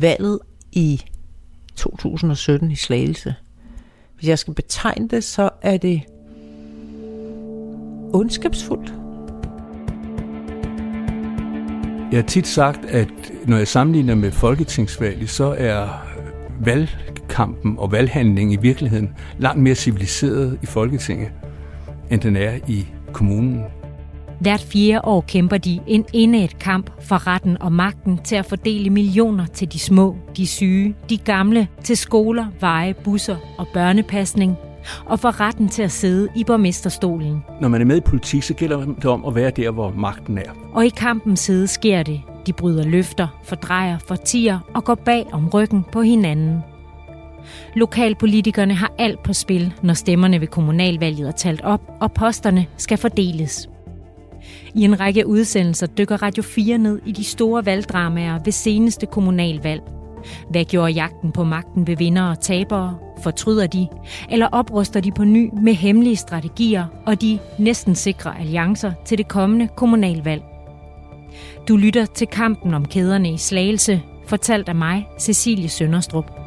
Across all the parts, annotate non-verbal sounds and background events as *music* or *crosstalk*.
valget i 2017 i Slagelse. Hvis jeg skal betegne det, så er det ondskabsfuldt. Jeg har tit sagt, at når jeg sammenligner med folketingsvalget, så er valgkampen og valghandlingen i virkeligheden langt mere civiliseret i Folketinget, end den er i kommunen. Hvert fjerde år kæmper de en indet kamp for retten og magten til at fordele millioner til de små, de syge, de gamle, til skoler, veje, busser og børnepasning, og for retten til at sidde i borgmesterstolen. Når man er med i politik, så gælder det om at være der, hvor magten er. Og i kampens side sker det. De bryder løfter, fordrejer, fortier og går bag om ryggen på hinanden. Lokalpolitikerne har alt på spil, når stemmerne ved kommunalvalget er talt op, og posterne skal fordeles. I en række udsendelser dykker Radio 4 ned i de store valgdramaer ved seneste kommunalvalg. Hvad gjorde jagten på magten ved vinder og tabere? Fortryder de? Eller opruster de på ny med hemmelige strategier og de næsten sikre alliancer til det kommende kommunalvalg? Du lytter til kampen om kæderne i Slagelse, fortalt af mig, Cecilie Sønderstrup.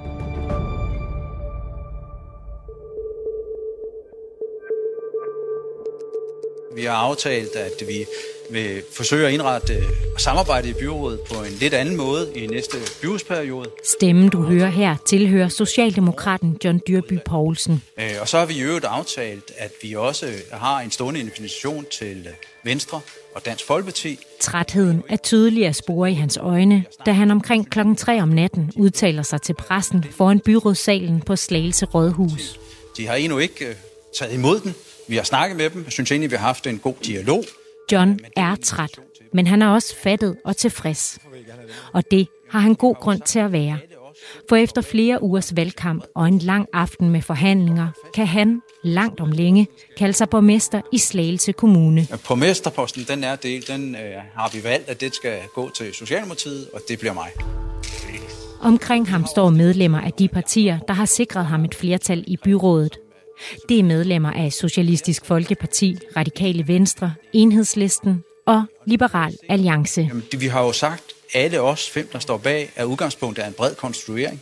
Vi har aftalt, at vi vil forsøge at indrette samarbejde i byrådet på en lidt anden måde i næste byrådsperiode. Stemmen, du hører her, tilhører Socialdemokraten John Dyrby Poulsen. Øh, og så har vi i øvrigt aftalt, at vi også har en stående invitation til Venstre og Dansk Folkeparti. Trætheden er tydelig at spore i hans øjne, da han omkring klokken 3 om natten udtaler sig til pressen foran byrådssalen på Slagelse Rådhus. De har endnu ikke øh, taget imod den, vi har snakket med dem. Jeg synes egentlig, vi har haft en god dialog. John er træt, men han er også fattet og tilfreds. Og det har han god grund til at være. For efter flere ugers valgkamp og en lang aften med forhandlinger, kan han langt om længe kalde sig borgmester i Slagelse Kommune. Borgmesterposten, den er del, den øh, har vi valgt, at det skal gå til Socialdemokratiet, og det bliver mig. Omkring ham står medlemmer af de partier, der har sikret ham et flertal i byrådet. Det er medlemmer af Socialistisk Folkeparti, Radikale Venstre, Enhedslisten og Liberal Alliance. Jamen, det, vi har jo sagt, alle os fem, der står bag, er udgangspunktet af en bred konstruering.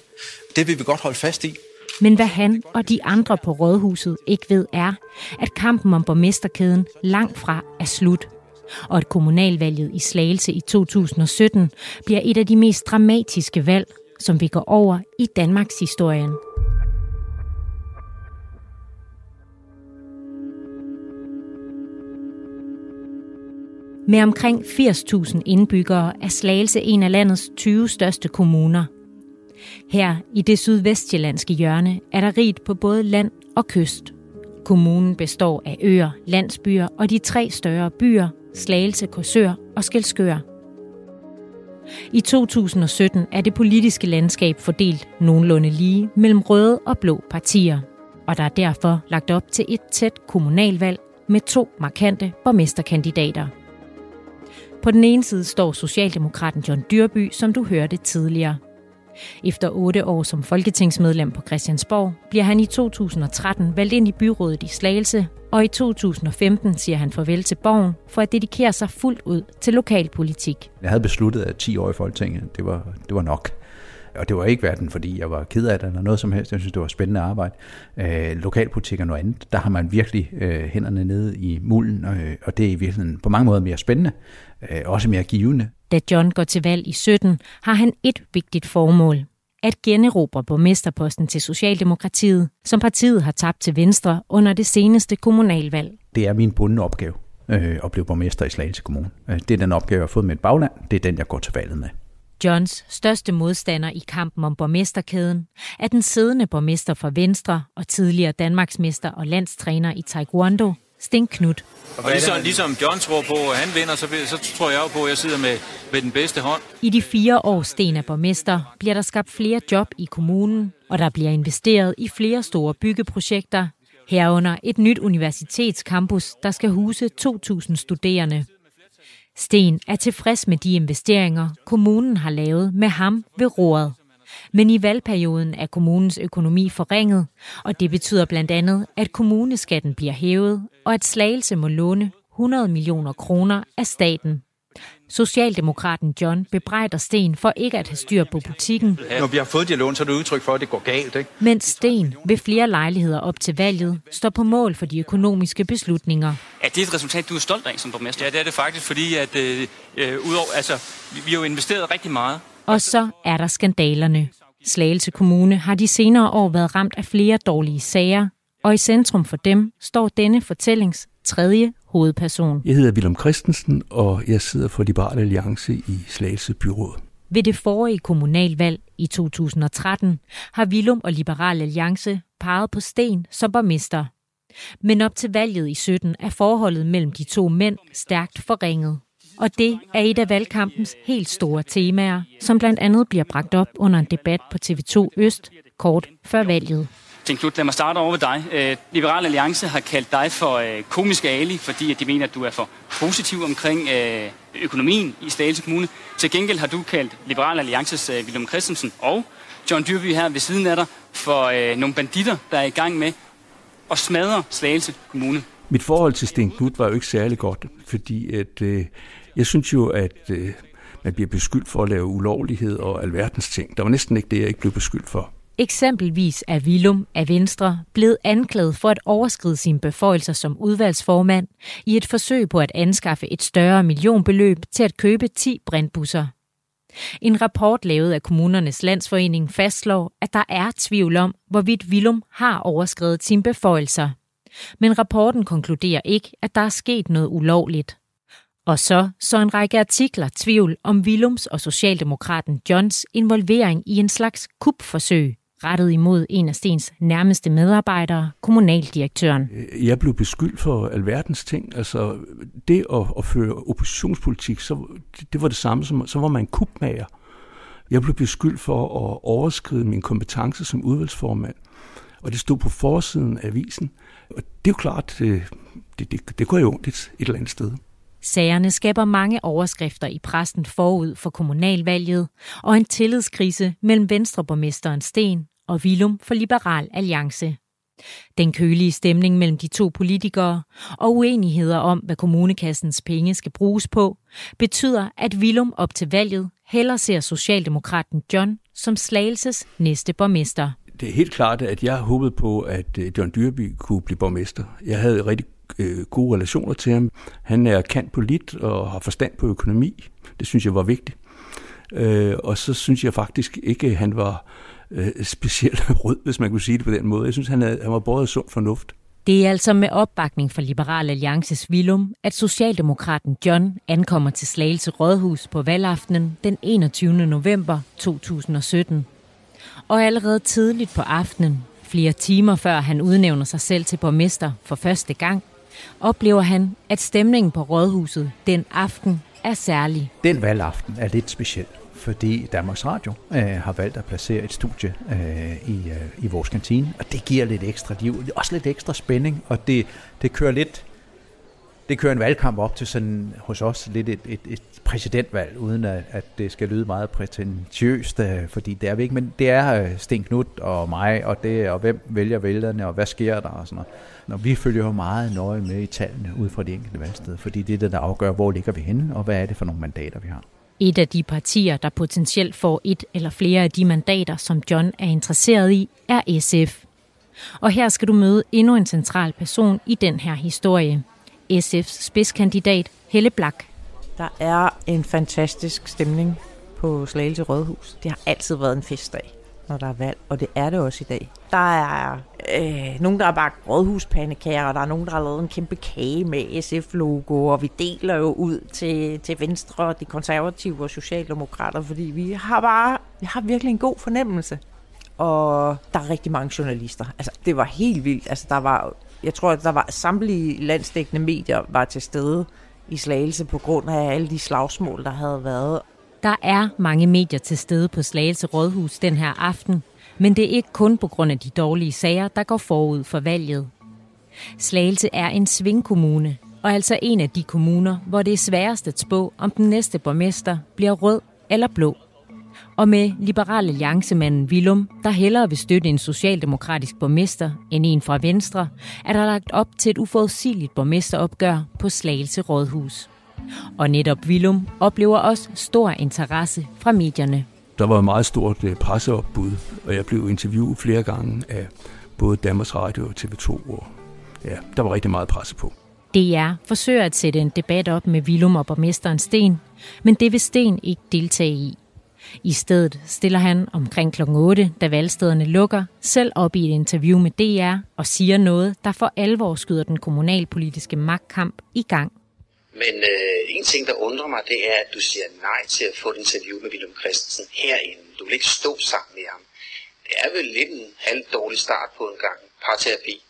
Det vil vi godt holde fast i. Men hvad han og de andre på Rådhuset ikke ved er, at kampen om borgmesterkæden langt fra er slut. Og at kommunalvalget i Slagelse i 2017 bliver et af de mest dramatiske valg, som vi går over i Danmarks historien. Med omkring 80.000 indbyggere er Slagelse en af landets 20 største kommuner. Her i det sydvestjyllandske hjørne er der rigt på både land og kyst. Kommunen består af øer, landsbyer og de tre større byer, Slagelse, Korsør og Skelskør. I 2017 er det politiske landskab fordelt nogenlunde lige mellem røde og blå partier, og der er derfor lagt op til et tæt kommunalvalg med to markante borgmesterkandidater – på den ene side står Socialdemokraten John Dyrby, som du hørte tidligere. Efter otte år som folketingsmedlem på Christiansborg, bliver han i 2013 valgt ind i byrådet i Slagelse, og i 2015 siger han farvel til Borgen for at dedikere sig fuldt ud til lokalpolitik. Jeg havde besluttet, at 10 år i Folketinget, det var, det var nok. Og det var ikke hverken, fordi jeg var ked af det eller noget som helst. Jeg synes, det var spændende arbejde. Øh, lokalpolitik og noget andet, der har man virkelig øh, hænderne nede i mulden, øh, og det er i virkeligheden på mange måder mere spændende, øh, også mere givende. Da John går til valg i 17, har han et vigtigt formål. At generobre borgmesterposten til Socialdemokratiet, som partiet har tabt til Venstre under det seneste kommunalvalg. Det er min bundne opgave øh, at blive borgmester i Slagelse Kommune. Øh, det er den opgave, jeg har fået med et bagland. Det er den, jeg går til valget med. Johns største modstander i kampen om borgmesterkæden er den siddende borgmester for Venstre og tidligere Danmarksmester og landstræner i Taekwondo, Sten Knudt. Og ligesom, ligesom John tror på, at han vinder, så, så tror jeg jo på, at jeg sidder med, med den bedste hånd. I de fire år Sten er borgmester, bliver der skabt flere job i kommunen, og der bliver investeret i flere store byggeprojekter, herunder et nyt universitetscampus, der skal huse 2.000 studerende. Sten er tilfreds med de investeringer, kommunen har lavet med ham ved roret. Men i valgperioden er kommunens økonomi forringet, og det betyder blandt andet, at kommuneskatten bliver hævet, og at Slagelse må låne 100 millioner kroner af staten. Socialdemokraten John bebrejder Sten for ikke at have styr på butikken, Når vi har fået dialogen, så er det udtryk for, at det går galt. Ikke? mens Sten ved flere lejligheder op til valget står på mål for de økonomiske beslutninger. Er det et resultat, du er stolt af som borgmester? Ja, det er det faktisk, fordi at, øh, øh, udover, altså, vi, vi har jo investeret rigtig meget. Og så er der skandalerne. Slagelse Kommune har de senere år været ramt af flere dårlige sager, og i centrum for dem står denne fortællings tredje hovedperson. Jeg hedder Willem Christensen, og jeg sidder for Liberal Alliance i Slagelse Byråd. Ved det forrige kommunalvalg i 2013 har Willum og Liberal Alliance peget på Sten som borgmester. Men op til valget i 17 er forholdet mellem de to mænd stærkt forringet. Og det er et af valgkampens helt store temaer, som blandt andet bliver bragt op under en debat på TV2 Øst kort før valget. Sten Klut, lad mig starte over ved dig. Øh, Liberal Alliance har kaldt dig for øh, komisk Ali, fordi at de mener, at du er for positiv omkring øh, økonomien i Slagelse Kommune. Til gengæld har du kaldt Liberal Alliances øh, Willem Christensen og John Dyrby her ved siden af dig for øh, nogle banditter, der er i gang med at smadre Slagelse Kommune. Mit forhold til Sten Knud var jo ikke særlig godt, fordi at, øh, jeg synes jo, at øh, man bliver beskyldt for at lave ulovlighed og alverdens ting. Der var næsten ikke det, jeg ikke blev beskyldt for. Eksempelvis er Willum af Venstre blevet anklaget for at overskride sine beføjelser som udvalgsformand i et forsøg på at anskaffe et større millionbeløb til at købe 10 brintbusser. En rapport lavet af kommunernes landsforening fastslår, at der er tvivl om, hvorvidt Willum har overskrevet sine beføjelser. Men rapporten konkluderer ikke, at der er sket noget ulovligt. Og så så en række artikler tvivl om Willums og Socialdemokraten Johns involvering i en slags kupforsøg, rettet imod en af Stens nærmeste medarbejdere, kommunaldirektøren. Jeg blev beskyldt for alverdens ting. Altså, det at, at føre oppositionspolitik, så, det, det var det samme som, så var man kupmager. Jeg blev beskyldt for at overskride min kompetence som udvalgsformand. Og det stod på forsiden af avisen. Og det er jo klart, det, det, det, det går jo ondt et, et eller andet sted. Sagerne skaber mange overskrifter i pressen forud for kommunalvalget og en tillidskrise mellem Venstreborgmesteren Sten og Willum for Liberal Alliance. Den kølige stemning mellem de to politikere og uenigheder om, hvad kommunekassens penge skal bruges på, betyder, at Willum op til valget heller ser Socialdemokraten John som Slagelses næste borgmester. Det er helt klart, at jeg håbede på, at øh, John Dyrby kunne blive borgmester. Jeg havde rigtig øh, gode relationer til ham. Han er kant på lidt og har forstand på økonomi. Det synes jeg var vigtigt. Øh, og så synes jeg faktisk ikke, at han var øh, specielt *laughs* rød, hvis man kunne sige det på den måde. Jeg synes, han, havde, han var både sund fornuft. Det er altså med opbakning fra Liberal Alliances Willum, at Socialdemokraten John ankommer til Slagelse Rådhus på valgaftenen den 21. november 2017. Og allerede tidligt på aftenen, flere timer før han udnævner sig selv til borgmester for første gang, oplever han, at stemningen på Rådhuset den aften er særlig. Den valgaften er lidt speciel, fordi Danmarks Radio øh, har valgt at placere et studie øh, i, øh, i vores kantine, og det giver lidt ekstra liv, også lidt ekstra spænding, og det, det kører lidt det kører en valgkamp op til sådan hos os lidt et, et, et præsidentvalg, uden at, at det skal lyde meget prætentiøst, øh, fordi det er vi ikke, men det er øh, Sten Knut og mig, og, det, og hvem vælger vælgerne, og hvad sker der og sådan noget. Når vi følger jo meget nøje med i tallene ud fra de enkelte valgsteder, fordi det er det, der afgør, hvor ligger vi henne, og hvad er det for nogle mandater, vi har. Et af de partier, der potentielt får et eller flere af de mandater, som John er interesseret i, er SF. Og her skal du møde endnu en central person i den her historie. SF's spidskandidat Helle Blak. Der er en fantastisk stemning på Slagelse Rådhus. Det har altid været en festdag, når der er valg, og det er det også i dag. Der er øh, nogen, der har bagt rådhuspandekager, og der er nogen, der har lavet en kæmpe kage med SF-logo, og vi deler jo ud til, til Venstre, de konservative og socialdemokrater, fordi vi har bare, vi har virkelig en god fornemmelse. Og der er rigtig mange journalister. Altså, det var helt vildt. Altså, der var jeg tror, at der var samtlige landsdækkende medier var til stede i Slagelse på grund af alle de slagsmål, der havde været. Der er mange medier til stede på Slagelse Rådhus den her aften, men det er ikke kun på grund af de dårlige sager, der går forud for valget. Slagelse er en svingkommune, og altså en af de kommuner, hvor det er sværest at spå, om den næste borgmester bliver rød eller blå. Og med Liberal Alliancemanden Willum, der hellere vil støtte en socialdemokratisk borgmester end en fra Venstre, er der lagt op til et uforudsigeligt borgmesteropgør på Slagelse Rådhus. Og netop Vilum oplever også stor interesse fra medierne. Der var et meget stort øh, presseopbud, og jeg blev interviewet flere gange af både Danmarks Radio og TV2. Og ja, der var rigtig meget presse på. DR forsøger at sætte en debat op med Vilum og borgmesteren Sten, men det vil Sten ikke deltage i. I stedet stiller han omkring kl. 8, da valgstederne lukker, selv op i et interview med DR og siger noget, der for alvor skyder den kommunalpolitiske magtkamp i gang. Men øh, en ting, der undrer mig, det er, at du siger nej til at få et interview med Willem Christensen herinde. Du vil ikke stå sammen med ham. Det er vel lidt en halv dårlig start på en gang parterapi.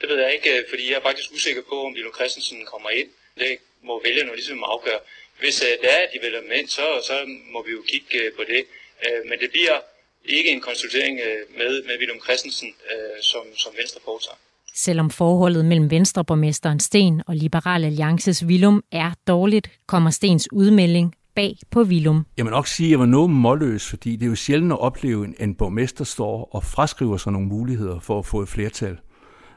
Det ved jeg ikke, øh, fordi jeg er faktisk usikker på, om Willem Christensen kommer ind. Det må vælgerne ligesom afgøre. Hvis øh, det er, at de vælger dem ind, så, så må vi jo kigge øh, på det. Øh, men det bliver ikke en konsultering øh, med, med Willem Christensen, øh, som, som Venstre foretager. Selvom forholdet mellem Venstreborgmesteren Sten og Liberal Alliances Vilum er dårligt, kommer Stens udmelding bag på Vilum. Jeg må nok sige, at jeg var noget målløs, fordi det er jo sjældent at opleve, at en borgmester står og fraskriver sig nogle muligheder for at få et flertal.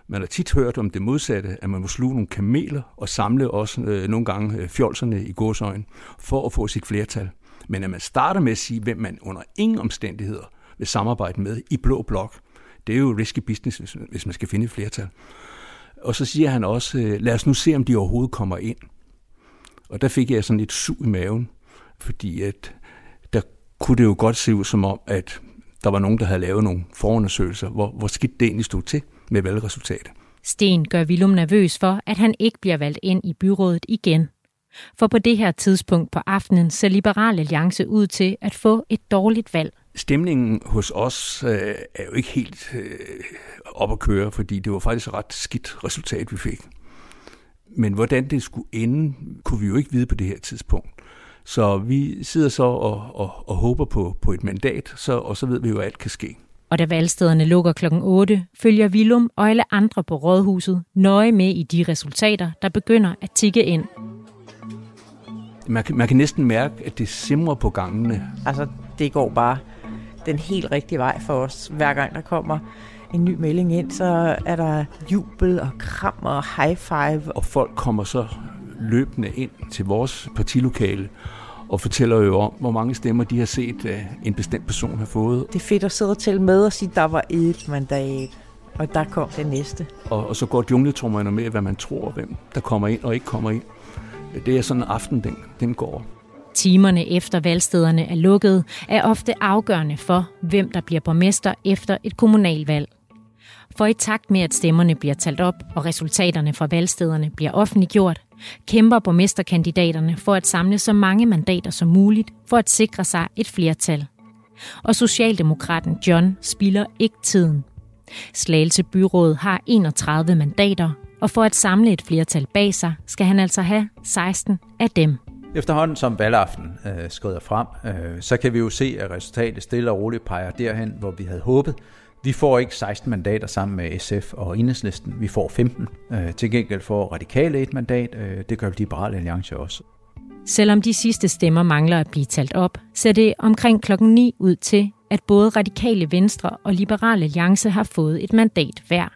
Man har tit hørt om det modsatte, at man må sluge nogle kameler og samle også øh, nogle gange øh, fjolserne i godsøjen for at få sit flertal. Men at man starter med at sige, hvem man under ingen omstændigheder vil samarbejde med i blå blok, det er jo risky business, hvis, man skal finde et flertal. Og så siger han også, øh, lad os nu se, om de overhovedet kommer ind. Og der fik jeg sådan et sug i maven, fordi at der kunne det jo godt se ud som om, at der var nogen, der havde lavet nogle forundersøgelser, hvor, hvor skidt det egentlig stod til med valgresultatet. Sten gør Willum nervøs for, at han ikke bliver valgt ind i byrådet igen. For på det her tidspunkt på aftenen ser Liberal Alliance ud til at få et dårligt valg. Stemningen hos os øh, er jo ikke helt øh, op at køre, fordi det var faktisk et ret skidt resultat, vi fik. Men hvordan det skulle ende, kunne vi jo ikke vide på det her tidspunkt. Så vi sidder så og, og, og håber på, på et mandat, så, og så ved vi jo, at alt kan ske. Og da valgstederne lukker kl. 8, følger Vilum og alle andre på rådhuset nøje med i de resultater, der begynder at tikke ind. Man kan, man kan næsten mærke, at det simrer på gangene. Altså, det går bare den helt rigtige vej for os. Hver gang der kommer en ny melding ind, så er der jubel og kram og high five. Og folk kommer så løbende ind til vores partilokale og fortæller jo om, hvor mange stemmer de har set, at en bestemt person har fået. Det er fedt at sidde og tælle med og sige, der var et mandat, og der kom det næste. Og, og så går jungletrummerne med, hvad man tror, hvem der kommer ind og ikke kommer ind. Det er sådan en aften, den, den går. Timerne efter valgstederne er lukket, er ofte afgørende for, hvem der bliver borgmester efter et kommunalvalg. For i takt med, at stemmerne bliver talt op og resultaterne fra valgstederne bliver offentliggjort, kæmper borgmesterkandidaterne for at samle så mange mandater som muligt for at sikre sig et flertal. Og Socialdemokraten John spilder ikke tiden. Slagelse Byråd har 31 mandater, og for at samle et flertal bag sig, skal han altså have 16 af dem. Efterhånden som valgaften øh, skrider frem, øh, så kan vi jo se, at resultatet stille og roligt peger derhen, hvor vi havde håbet. Vi får ikke 16 mandater sammen med SF og Enhedslisten. Vi får 15. Øh, til gengæld får Radikale et mandat. Øh, det gør Liberale Alliance også. Selvom de sidste stemmer mangler at blive talt op, ser det omkring klokken 9 ud til, at både Radikale Venstre og Liberale Alliance har fået et mandat hver.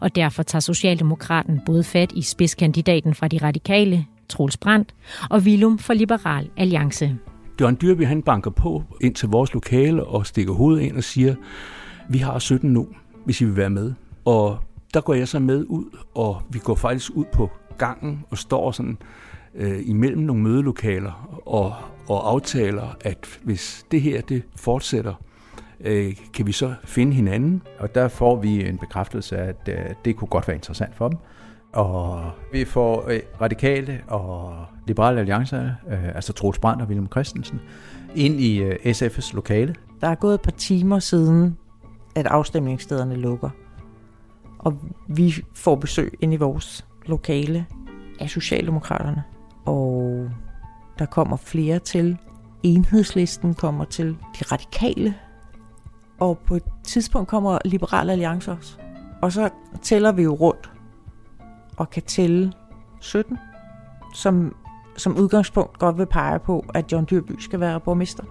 Og derfor tager Socialdemokraten både fat i spidskandidaten fra de radikale, Troels Brandt, og Vilum for Liberal Alliance. Jørgen Dyrby han banker på ind til vores lokale og stikker hovedet ind og siger, vi har 17 nu, hvis I vil være med. Og der går jeg så med ud, og vi går faktisk ud på gangen og står sådan øh, imellem nogle mødelokaler og, og aftaler, at hvis det her det fortsætter, øh, kan vi så finde hinanden. Og der får vi en bekræftelse af, at øh, det kunne godt være interessant for dem. Og vi får øh, radikale og liberale alliancer, øh, altså Troels Brandt og William Christensen, ind i øh, SF's lokale. Der er gået et par timer siden, at afstemningsstederne lukker. Og vi får besøg ind i vores lokale af Socialdemokraterne. Og der kommer flere til. Enhedslisten kommer til. De radikale. Og på et tidspunkt kommer Liberale Alliance også. Og så tæller vi jo rundt og kan tælle 17, som som udgangspunkt godt vil pege på, at John Dyrby skal være borgmester.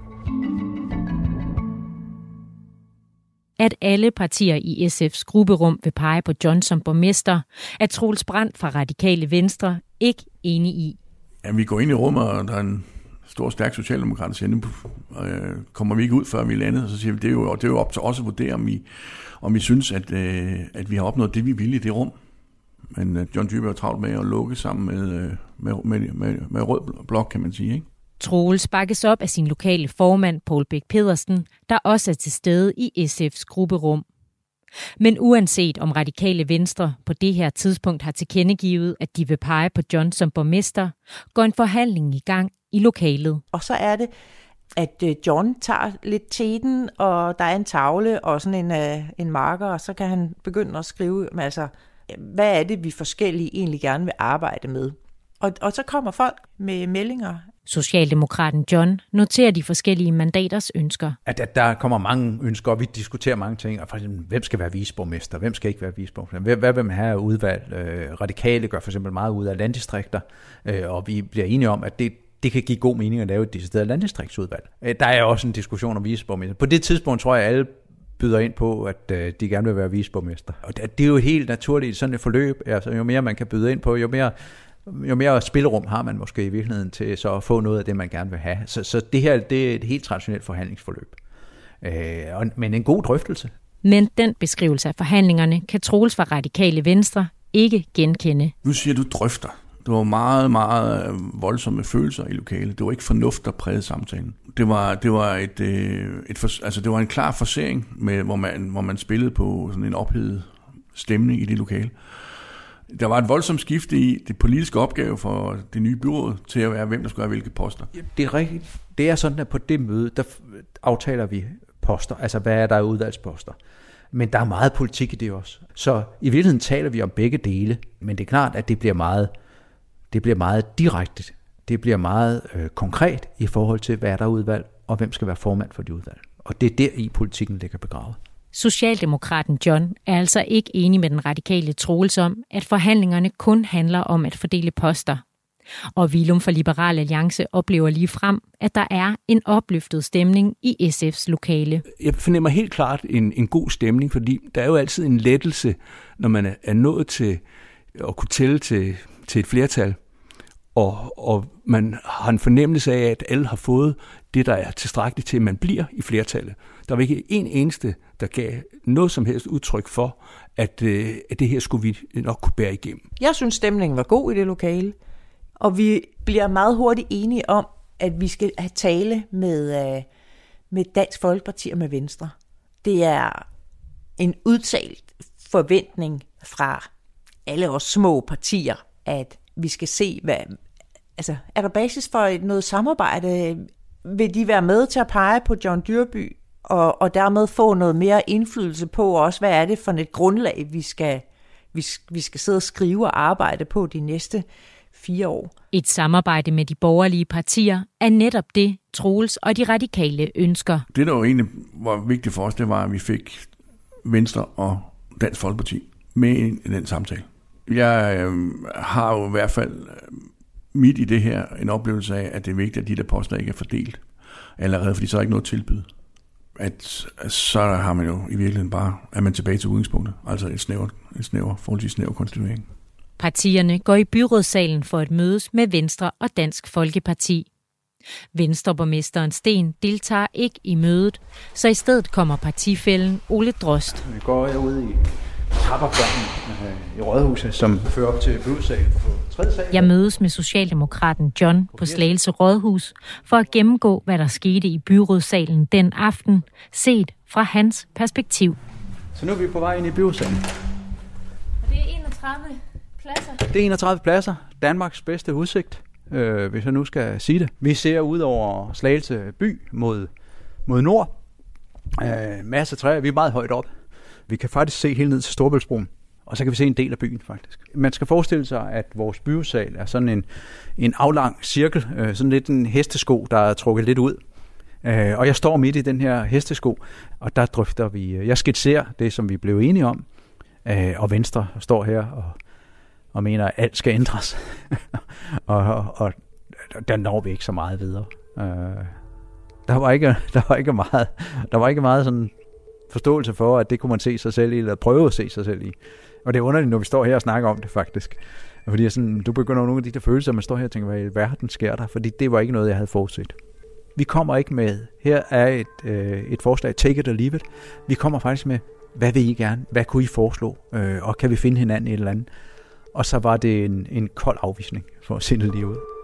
At alle partier i SF's grupperum vil pege på John som borgmester, er Troels Brandt fra Radikale Venstre ikke enig i. Ja, vi går ind i rummet, og der er en stor, stærk socialdemokrat, der siger, nu øh, kommer vi ikke ud, før vi er landet. Og så siger vi, det er jo, det er jo op til os at vurdere, om vi, om vi synes, at, øh, at vi har opnået det, vi ville i det rum. Men øh, John Dyrby er travlt med at lukke sammen med, øh, med, med, med, med rød blok, kan man sige. Ikke? Troels bakkes op af sin lokale formand, Paul Bæk Pedersen, der også er til stede i SF's grupperum. Men uanset om radikale venstre på det her tidspunkt har tilkendegivet, at de vil pege på John som borgmester, går en forhandling i gang i lokalet. Og så er det, at øh, John tager lidt teten, og der er en tavle og sådan en, en marker, og så kan han begynde at skrive, altså, hvad er det, vi forskellige egentlig gerne vil arbejde med. Og, og så kommer folk med meldinger. Socialdemokraten John noterer de forskellige mandaters ønsker. At, at der kommer mange ønsker, og vi diskuterer mange ting. Og for eksempel, hvem skal være visborgmester? Hvem skal ikke være visborgmester? Hvad, hvad vil man have udvalg? Øh, radikale gør for eksempel meget ud af landdistrikter, øh, og vi bliver enige om, at det, det kan give god mening at lave et decideret landdistriktsudvalg. Øh, der er også en diskussion om visborgmester. På det tidspunkt tror jeg, at alle byder ind på, at øh, de gerne vil være visborgmester. Og det, det er jo helt naturligt sådan et forløb. Altså, jo mere man kan byde ind på, jo mere jo mere spillerum har man måske i virkeligheden til så at få noget af det, man gerne vil have. Så, så det her det er et helt traditionelt forhandlingsforløb. Øh, men en god drøftelse. Men den beskrivelse af forhandlingerne kan Troels fra Radikale Venstre ikke genkende. Nu siger du drøfter. Det var meget, meget øh, voldsomme følelser i lokalet. Det var ikke fornuft, der prægede samtalen. Det var, det var, et, øh, et for, altså det var en klar forsering, med, hvor, man, hvor man spillede på sådan en ophedet stemning i det lokale. Der var et voldsomt skifte i det politiske opgave for det nye byråd til at være, hvem der skulle have hvilke poster. Det er rigtigt. Det er sådan, at på det møde, der aftaler vi poster. Altså, hvad er der af udvalgsposter? Men der er meget politik i det også. Så i virkeligheden taler vi om begge dele, men det er klart, at det bliver meget, det bliver meget direkte. Det bliver meget øh, konkret i forhold til, hvad er der udvalg, og hvem skal være formand for de udvalg. Og det er der i politikken ligger begravet. Socialdemokraten John er altså ikke enig med den radikale Troels om, at forhandlingerne kun handler om at fordele poster. Og Vilum for Liberal Alliance oplever lige frem, at der er en opløftet stemning i SF's lokale. Jeg fornemmer helt klart en, en god stemning, fordi der er jo altid en lettelse, når man er nået til at kunne tælle til, til et flertal. Og, og man har en fornemmelse af, at alle har fået det, der er tilstrækkeligt til, at man bliver i flertallet. Der var ikke en eneste, der gav noget som helst udtryk for, at, øh, at det her skulle vi nok kunne bære igennem. Jeg synes, stemningen var god i det lokale, og vi bliver meget hurtigt enige om, at vi skal have tale med, øh, med Dansk Folkeparti og med Venstre. Det er en udtalt forventning fra alle os små partier, at vi skal se, hvad, altså, er der basis for noget samarbejde? Vil de være med til at pege på John Dyrby og, og dermed få noget mere indflydelse på også, hvad er det for et grundlag, vi skal, vi, vi skal sidde og skrive og arbejde på de næste fire år. Et samarbejde med de borgerlige partier er netop det, Troels og de radikale ønsker. Det, der jo egentlig var vigtigt for os, det var, at vi fik Venstre og Dansk Folkeparti med i den samtale. Jeg øh, har jo i hvert fald øh, midt i det her en oplevelse af, at det er vigtigt, at de der poster ikke er fordelt allerede, fordi så er ikke noget tilbud at så har man jo i virkeligheden bare, er man tilbage til udgangspunktet, altså et snævert, et snæver, forholdsvis snæver konstituering. Partierne går i byrådssalen for at mødes med Venstre og Dansk Folkeparti. Venstreborgmesteren Sten deltager ikke i mødet, så i stedet kommer partifælden Ole Drost. Vi går ud i trappeopgangen øh, i Rådhuset, som fører op til byrådssalen på tredje sal. Jeg mødes med Socialdemokraten John på Slagelse Rådhus for at gennemgå, hvad der skete i byrådssalen den aften, set fra hans perspektiv. Så nu er vi på vej ind i byrådssalen. Og det er 31 pladser? Det er 31 pladser. Danmarks bedste udsigt, øh, hvis jeg nu skal sige det. Vi ser ud over Slagelse by mod, mod nord. Øh, masser af træer. Vi er meget højt op. Vi kan faktisk se helt ned til Storbæltsbroen, og så kan vi se en del af byen faktisk. Man skal forestille sig, at vores byhusal er sådan en, en aflang cirkel, øh, sådan lidt en hestesko, der er trukket lidt ud. Øh, og jeg står midt i den her hestesko, og der drøfter vi, øh, jeg skitserer det, som vi blev enige om, øh, og Venstre står her og, og mener, at alt skal ændres. *laughs* og, og, og der når vi ikke så meget videre. Øh, der var ikke, der var ikke meget, der var ikke meget sådan forståelse for, at det kunne man se sig selv i, eller prøve at se sig selv i. Og det er underligt, når vi står her og snakker om det faktisk. Fordi jeg sådan, du begynder nogle af de der følelser, man står her og tænker, hvad i verden sker der? Fordi det var ikke noget, jeg havde forudset. Vi kommer ikke med, her er et, øh, et forslag, take it or leave it. Vi kommer faktisk med, hvad vil I gerne? Hvad kunne I foreslå? Øh, og kan vi finde hinanden i et eller andet? Og så var det en, en kold afvisning, for at se det lige ud.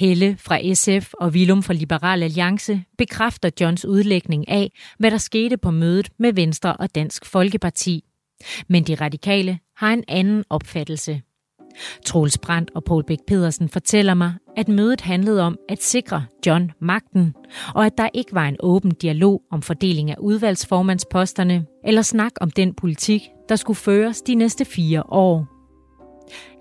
Helle fra SF og Vilum fra Liberal Alliance bekræfter Johns udlægning af, hvad der skete på mødet med Venstre og Dansk Folkeparti. Men de radikale har en anden opfattelse. Troels Brandt og Paul Bæk Pedersen fortæller mig, at mødet handlede om at sikre John magten, og at der ikke var en åben dialog om fordeling af udvalgsformandsposterne eller snak om den politik, der skulle føres de næste fire år.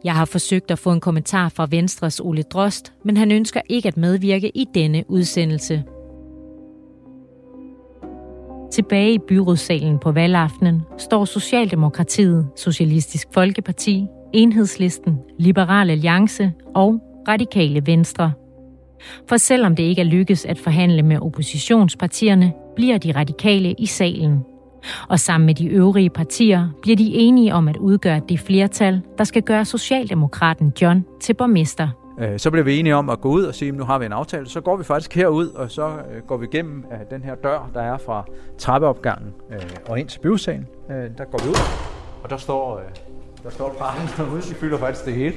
Jeg har forsøgt at få en kommentar fra Venstres Ole Drost, men han ønsker ikke at medvirke i denne udsendelse. Tilbage i byrådssalen på valgaftenen står Socialdemokratiet, Socialistisk Folkeparti, Enhedslisten, Liberal Alliance og Radikale Venstre. For selvom det ikke er lykkes at forhandle med oppositionspartierne, bliver de radikale i salen. Og sammen med de øvrige partier bliver de enige om at udgøre det flertal, der skal gøre Socialdemokraten John til borgmester. Øh, så blev vi enige om at gå ud og sige, at nu har vi en aftale. Så går vi faktisk herud, og så øh, går vi igennem øh, den her dør, der er fra trappeopgangen og ind til byvsalen. Der går vi ud, og der står, der står parken derude. De fylder faktisk det hele.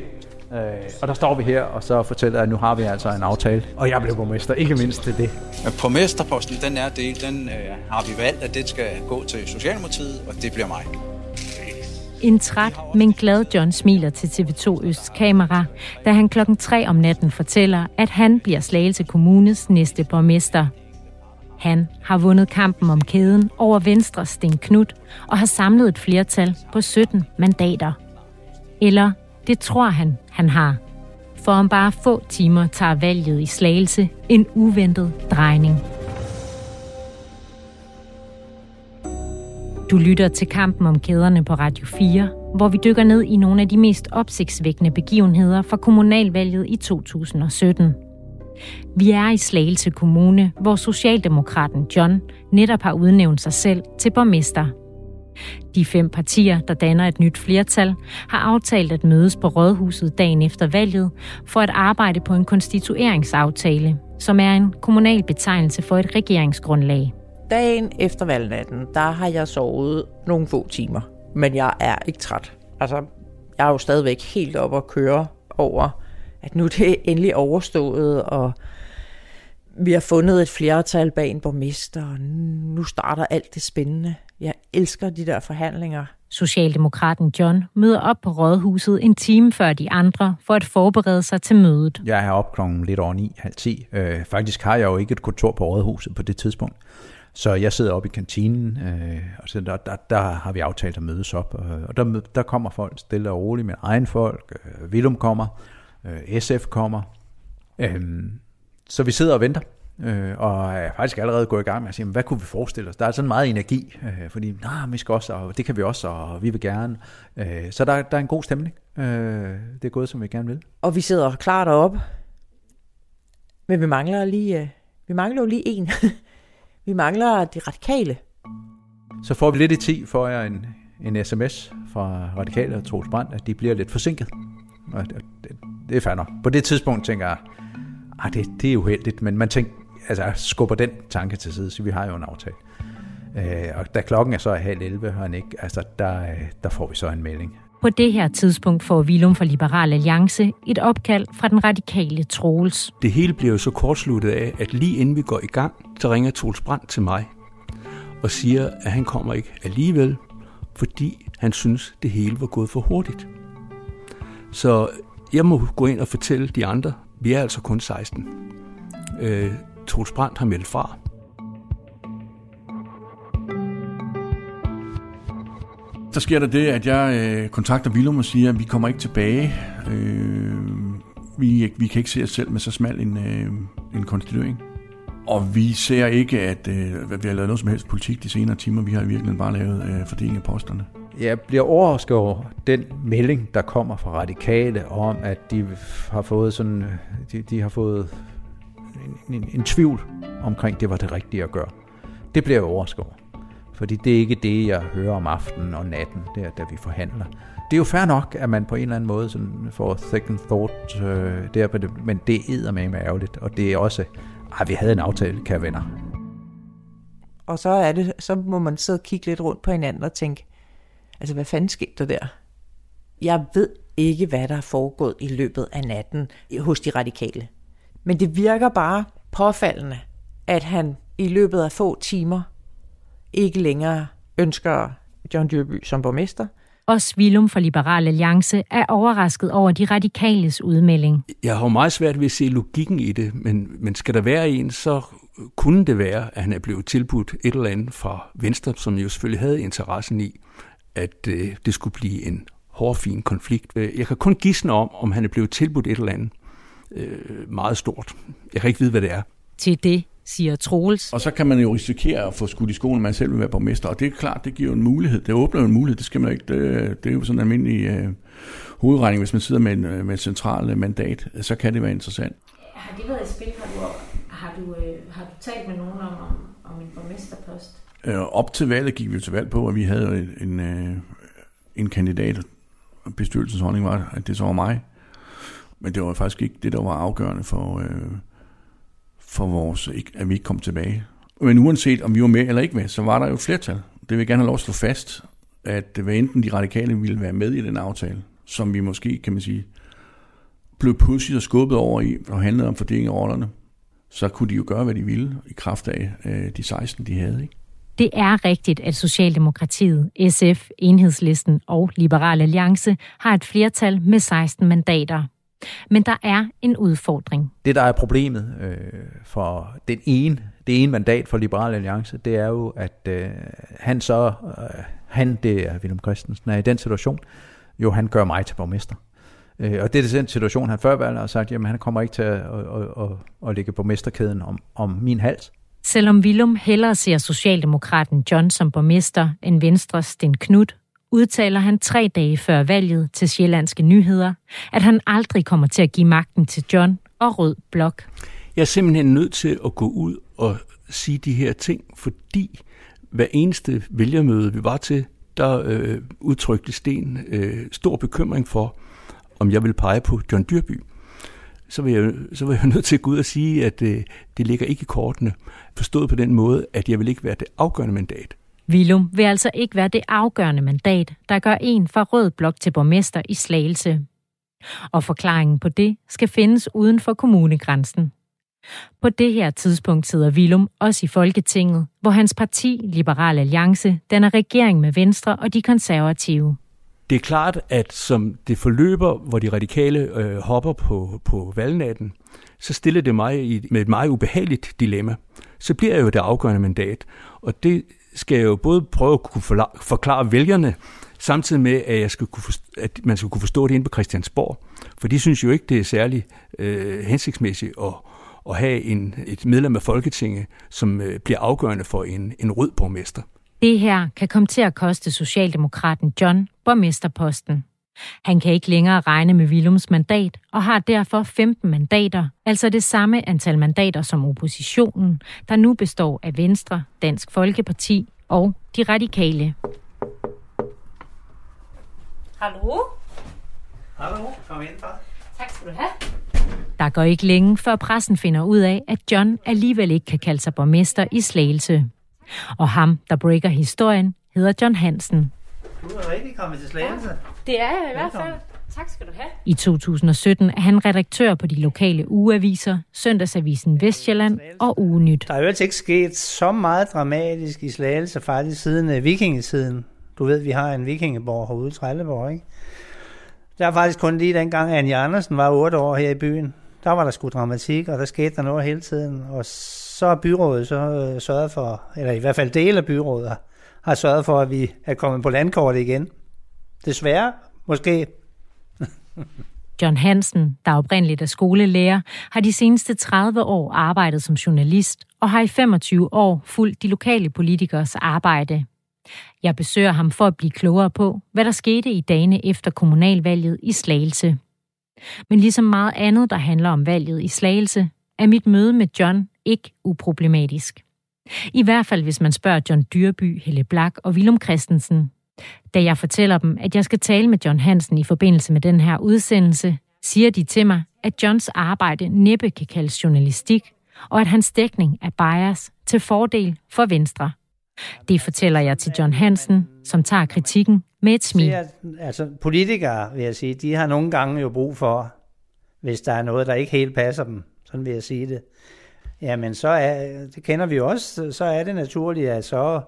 Og der står vi her, og så fortæller at nu har vi altså en aftale. Og jeg blev borgmester, ikke mindst til det. På mesterposten, den er det, den øh, har vi valgt, at det skal gå til Socialdemokratiet, og det bliver mig. En træt, men glad John smiler til TV2 Østs kamera, da han klokken 3 om natten fortæller, at han bliver Slagelse Kommunes næste borgmester. Han har vundet kampen om kæden over Venstre Sten Knut og har samlet et flertal på 17 mandater. Eller det tror han, han har. For om bare få timer tager valget i Slagelse en uventet drejning. Du lytter til kampen om kæderne på Radio 4, hvor vi dykker ned i nogle af de mest opsigtsvækkende begivenheder fra kommunalvalget i 2017. Vi er i Slagelse Kommune, hvor Socialdemokraten John netop har udnævnt sig selv til borgmester. De fem partier, der danner et nyt flertal, har aftalt at mødes på Rådhuset dagen efter valget for at arbejde på en konstitueringsaftale, som er en kommunal betegnelse for et regeringsgrundlag dagen efter valgnatten, der har jeg sovet nogle få timer. Men jeg er ikke træt. Altså, jeg er jo stadigvæk helt op at køre over, at nu det er endelig overstået, og vi har fundet et flertal bag en borgmester, og nu starter alt det spændende. Jeg elsker de der forhandlinger. Socialdemokraten John møder op på rådhuset en time før de andre for at forberede sig til mødet. Jeg er op klokken lidt over 9, halv 10. Øh, faktisk har jeg jo ikke et kontor på rådhuset på det tidspunkt. Så jeg sidder oppe i kantinen, øh, og så der, der, der har vi aftalt at mødes op. Og, og der, der kommer folk stille og roligt, med egen folk. Øh, Willum kommer, øh, SF kommer. Øh, så vi sidder og venter, øh, og er faktisk allerede gået i gang med at sige, hvad kunne vi forestille os? Der er sådan meget energi, øh, fordi nah, vi skal også, og det kan vi også, og vi vil gerne. Øh, så der, der er en god stemning. Øh, det er gået, som vi gerne vil. Og vi sidder klar deroppe, men vi mangler lige, øh, vi mangler jo lige en. *laughs* Vi mangler de radikale. Så får vi lidt i tid for jer en, en sms fra radikale og Troels Brandt, at de bliver lidt forsinket. Og det, det, det er fandme. På det tidspunkt tænker jeg, ah, det, det er uheldigt, men man tænker, altså skubber den tanke til side, så vi har jo en aftale. Øh, og da klokken er så halv 11, og han ikke, altså der, der får vi så en melding. På det her tidspunkt får Vilum for Liberal Alliance et opkald fra den radikale Troels. Det hele bliver jo så kortsluttet af, at lige inden vi går i gang, så ringer Troels Brandt til mig og siger, at han kommer ikke alligevel, fordi han synes, det hele var gået for hurtigt. Så jeg må gå ind og fortælle de andre, vi er altså kun 16. Øh, Troels Brandt har meldt fra, Der sker der det, at jeg øh, kontakter Willum og siger, at vi kommer ikke tilbage. Øh, vi, vi kan ikke se os selv med så smal en, øh, en konstituering. Og vi ser ikke, at øh, vi har lavet noget som helst politik de senere timer. Vi har i virkeligheden bare lavet øh, fordeling af posterne. Jeg bliver overrasket over den melding, der kommer fra radikale om, at de har fået sådan, de, de har fået en, en, en tvivl omkring, det var det rigtige at gøre. Det bliver jeg overrasket over. Fordi det er ikke det, jeg hører om aftenen og natten, der, da vi forhandler. Det er jo fair nok, at man på en eller anden måde sådan får second thought øh, der på det, men det er med ærgerligt, og det er også, at vi havde en aftale, kære venner. Og så er det, så må man sidde og kigge lidt rundt på hinanden og tænke, altså hvad fanden skete der der? Jeg ved ikke, hvad der er foregået i løbet af natten hos de radikale. Men det virker bare påfaldende, at han i løbet af få timer ikke længere ønsker John Dyrby som borgmester. Også Vilum fra Liberal Alliance er overrasket over de radikales udmelding. Jeg har jo meget svært ved at se logikken i det, men, men skal der være en, så kunne det være, at han er blevet tilbudt et eller andet fra Venstre, som jo selvfølgelig havde interessen i, at øh, det skulle blive en hårfin konflikt. Jeg kan kun gisne om, om han er blevet tilbudt et eller andet øh, meget stort. Jeg kan ikke vide, hvad det er. Til det siger Troels. Og så kan man jo risikere at få skudt i skolen, at man selv vil være borgmester. Og det er klart, det giver jo en mulighed. Det åbner jo en mulighed. Det skal man ikke. Det, det er jo sådan en almindelig øh, hovedregning. Hvis man sidder med, en, øh, med et centralt mandat, så kan det være interessant. Har det været i spil? Har du, har du, øh, har du talt med nogen om, om, om en borgmesterpost? Øh, op til valget gik vi til valg på, at vi havde en, øh, en kandidat. Bestyrelsens holdning var, at det så var mig. Men det var faktisk ikke det, der var afgørende for, øh, for vores, at vi ikke kom tilbage. Men uanset om vi var med eller ikke med, så var der jo et flertal. Det vil jeg gerne have lov at slå fast, at hvad enten de radikale ville være med i den aftale, som vi måske, kan man sige, blev pludselig og skubbet over i, og handlede om fordeling af rollerne, så kunne de jo gøre, hvad de ville i kraft af øh, de 16, de havde. Ikke? Det er rigtigt, at Socialdemokratiet, SF, Enhedslisten og Liberal Alliance har et flertal med 16 mandater. Men der er en udfordring. Det, der er problemet øh, for den ene, det ene mandat for Liberal Alliance, det er jo, at øh, han så, øh, han, det er Willem Christensen, er i den situation, jo han gør mig til borgmester. Øh, og det er den situation, han før valget har sagt, jamen han kommer ikke til at, at, at, at, at lægge borgmesterkæden om, om min hals. Selvom Willum hellere ser Socialdemokraten John som borgmester end Venstres Sten Knud, udtaler han tre dage før valget til Sjællandske Nyheder, at han aldrig kommer til at give magten til John og Rød Blok. Jeg er simpelthen nødt til at gå ud og sige de her ting, fordi hver eneste vælgermøde, vi var til, der øh, udtrykte Sten øh, stor bekymring for, om jeg vil pege på John Dyrby. Så var jeg, så var jeg *laughs* nødt til at gå ud og sige, at øh, det ligger ikke i kortene. Forstået på den måde, at jeg vil ikke være det afgørende mandat. Vilum vil altså ikke være det afgørende mandat, der gør en fra Rød Blok til borgmester i Slagelse. Og forklaringen på det skal findes uden for kommunegrænsen. På det her tidspunkt sidder Vilum også i Folketinget, hvor hans parti, Liberal Alliance, danner regering med Venstre og de konservative. Det er klart, at som det forløber, hvor de radikale øh, hopper på, på valgnatten, så stiller det mig i, med et meget ubehageligt dilemma. Så bliver jeg jo det afgørende mandat, og det skal jeg jo både prøve at kunne forklare vælgerne, samtidig med, at, jeg skal kunne forstå, at man skal kunne forstå det inde på Christiansborg. For de synes jo ikke, det er særlig øh, hensigtsmæssigt at, at have en, et medlem af Folketinget, som øh, bliver afgørende for en, en rød borgmester. Det her kan komme til at koste Socialdemokraten John borgmesterposten. Han kan ikke længere regne med Willums mandat og har derfor 15 mandater, altså det samme antal mandater som oppositionen, der nu består af Venstre, Dansk Folkeparti og de radikale. Hallo? Hallo, kom ind, far. Tak skal du have. Der går ikke længe, før pressen finder ud af, at John alligevel ikke kan kalde sig borgmester i Slagelse. Og ham, der breaker historien, hedder John Hansen. Du er rigtig kommet til Slagelse. Ja, det er jeg i hvert fald. Tak skal du have. I 2017 er han redaktør på de lokale ugeaviser, Søndagsavisen Vestjylland og Ugenyt. Der er jo ikke sket så meget dramatisk i Slagelse faktisk siden uh, vikingetiden. Du ved, vi har en vikingeborg herude i Trelleborg, ikke? Der er faktisk kun lige dengang, at Anja Andersen var otte år her i byen. Der var der sgu dramatik, og der skete der noget hele tiden. Og så har byrådet så øh, sørget for, eller i hvert fald dele af byrådet har, sørget for, at vi er kommet på landkortet igen. Desværre, måske. *laughs* John Hansen, der oprindeligt er skolelærer, har de seneste 30 år arbejdet som journalist og har i 25 år fulgt de lokale politikers arbejde. Jeg besøger ham for at blive klogere på, hvad der skete i dagene efter kommunalvalget i Slagelse. Men ligesom meget andet, der handler om valget i Slagelse, er mit møde med John ikke uproblematisk. I hvert fald, hvis man spørger John Dyrby, Helle Blak og Willum Christensen. Da jeg fortæller dem, at jeg skal tale med John Hansen i forbindelse med den her udsendelse, siger de til mig, at Johns arbejde næppe kan kaldes journalistik, og at hans dækning er bias til fordel for Venstre. Det fortæller jeg til John Hansen, som tager kritikken med et smil. Altså, politikere, vil jeg sige, de har nogle gange jo brug for, hvis der er noget, der ikke helt passer dem, sådan vil jeg sige det. Jamen, så er, det kender vi også, så er det naturligt, at så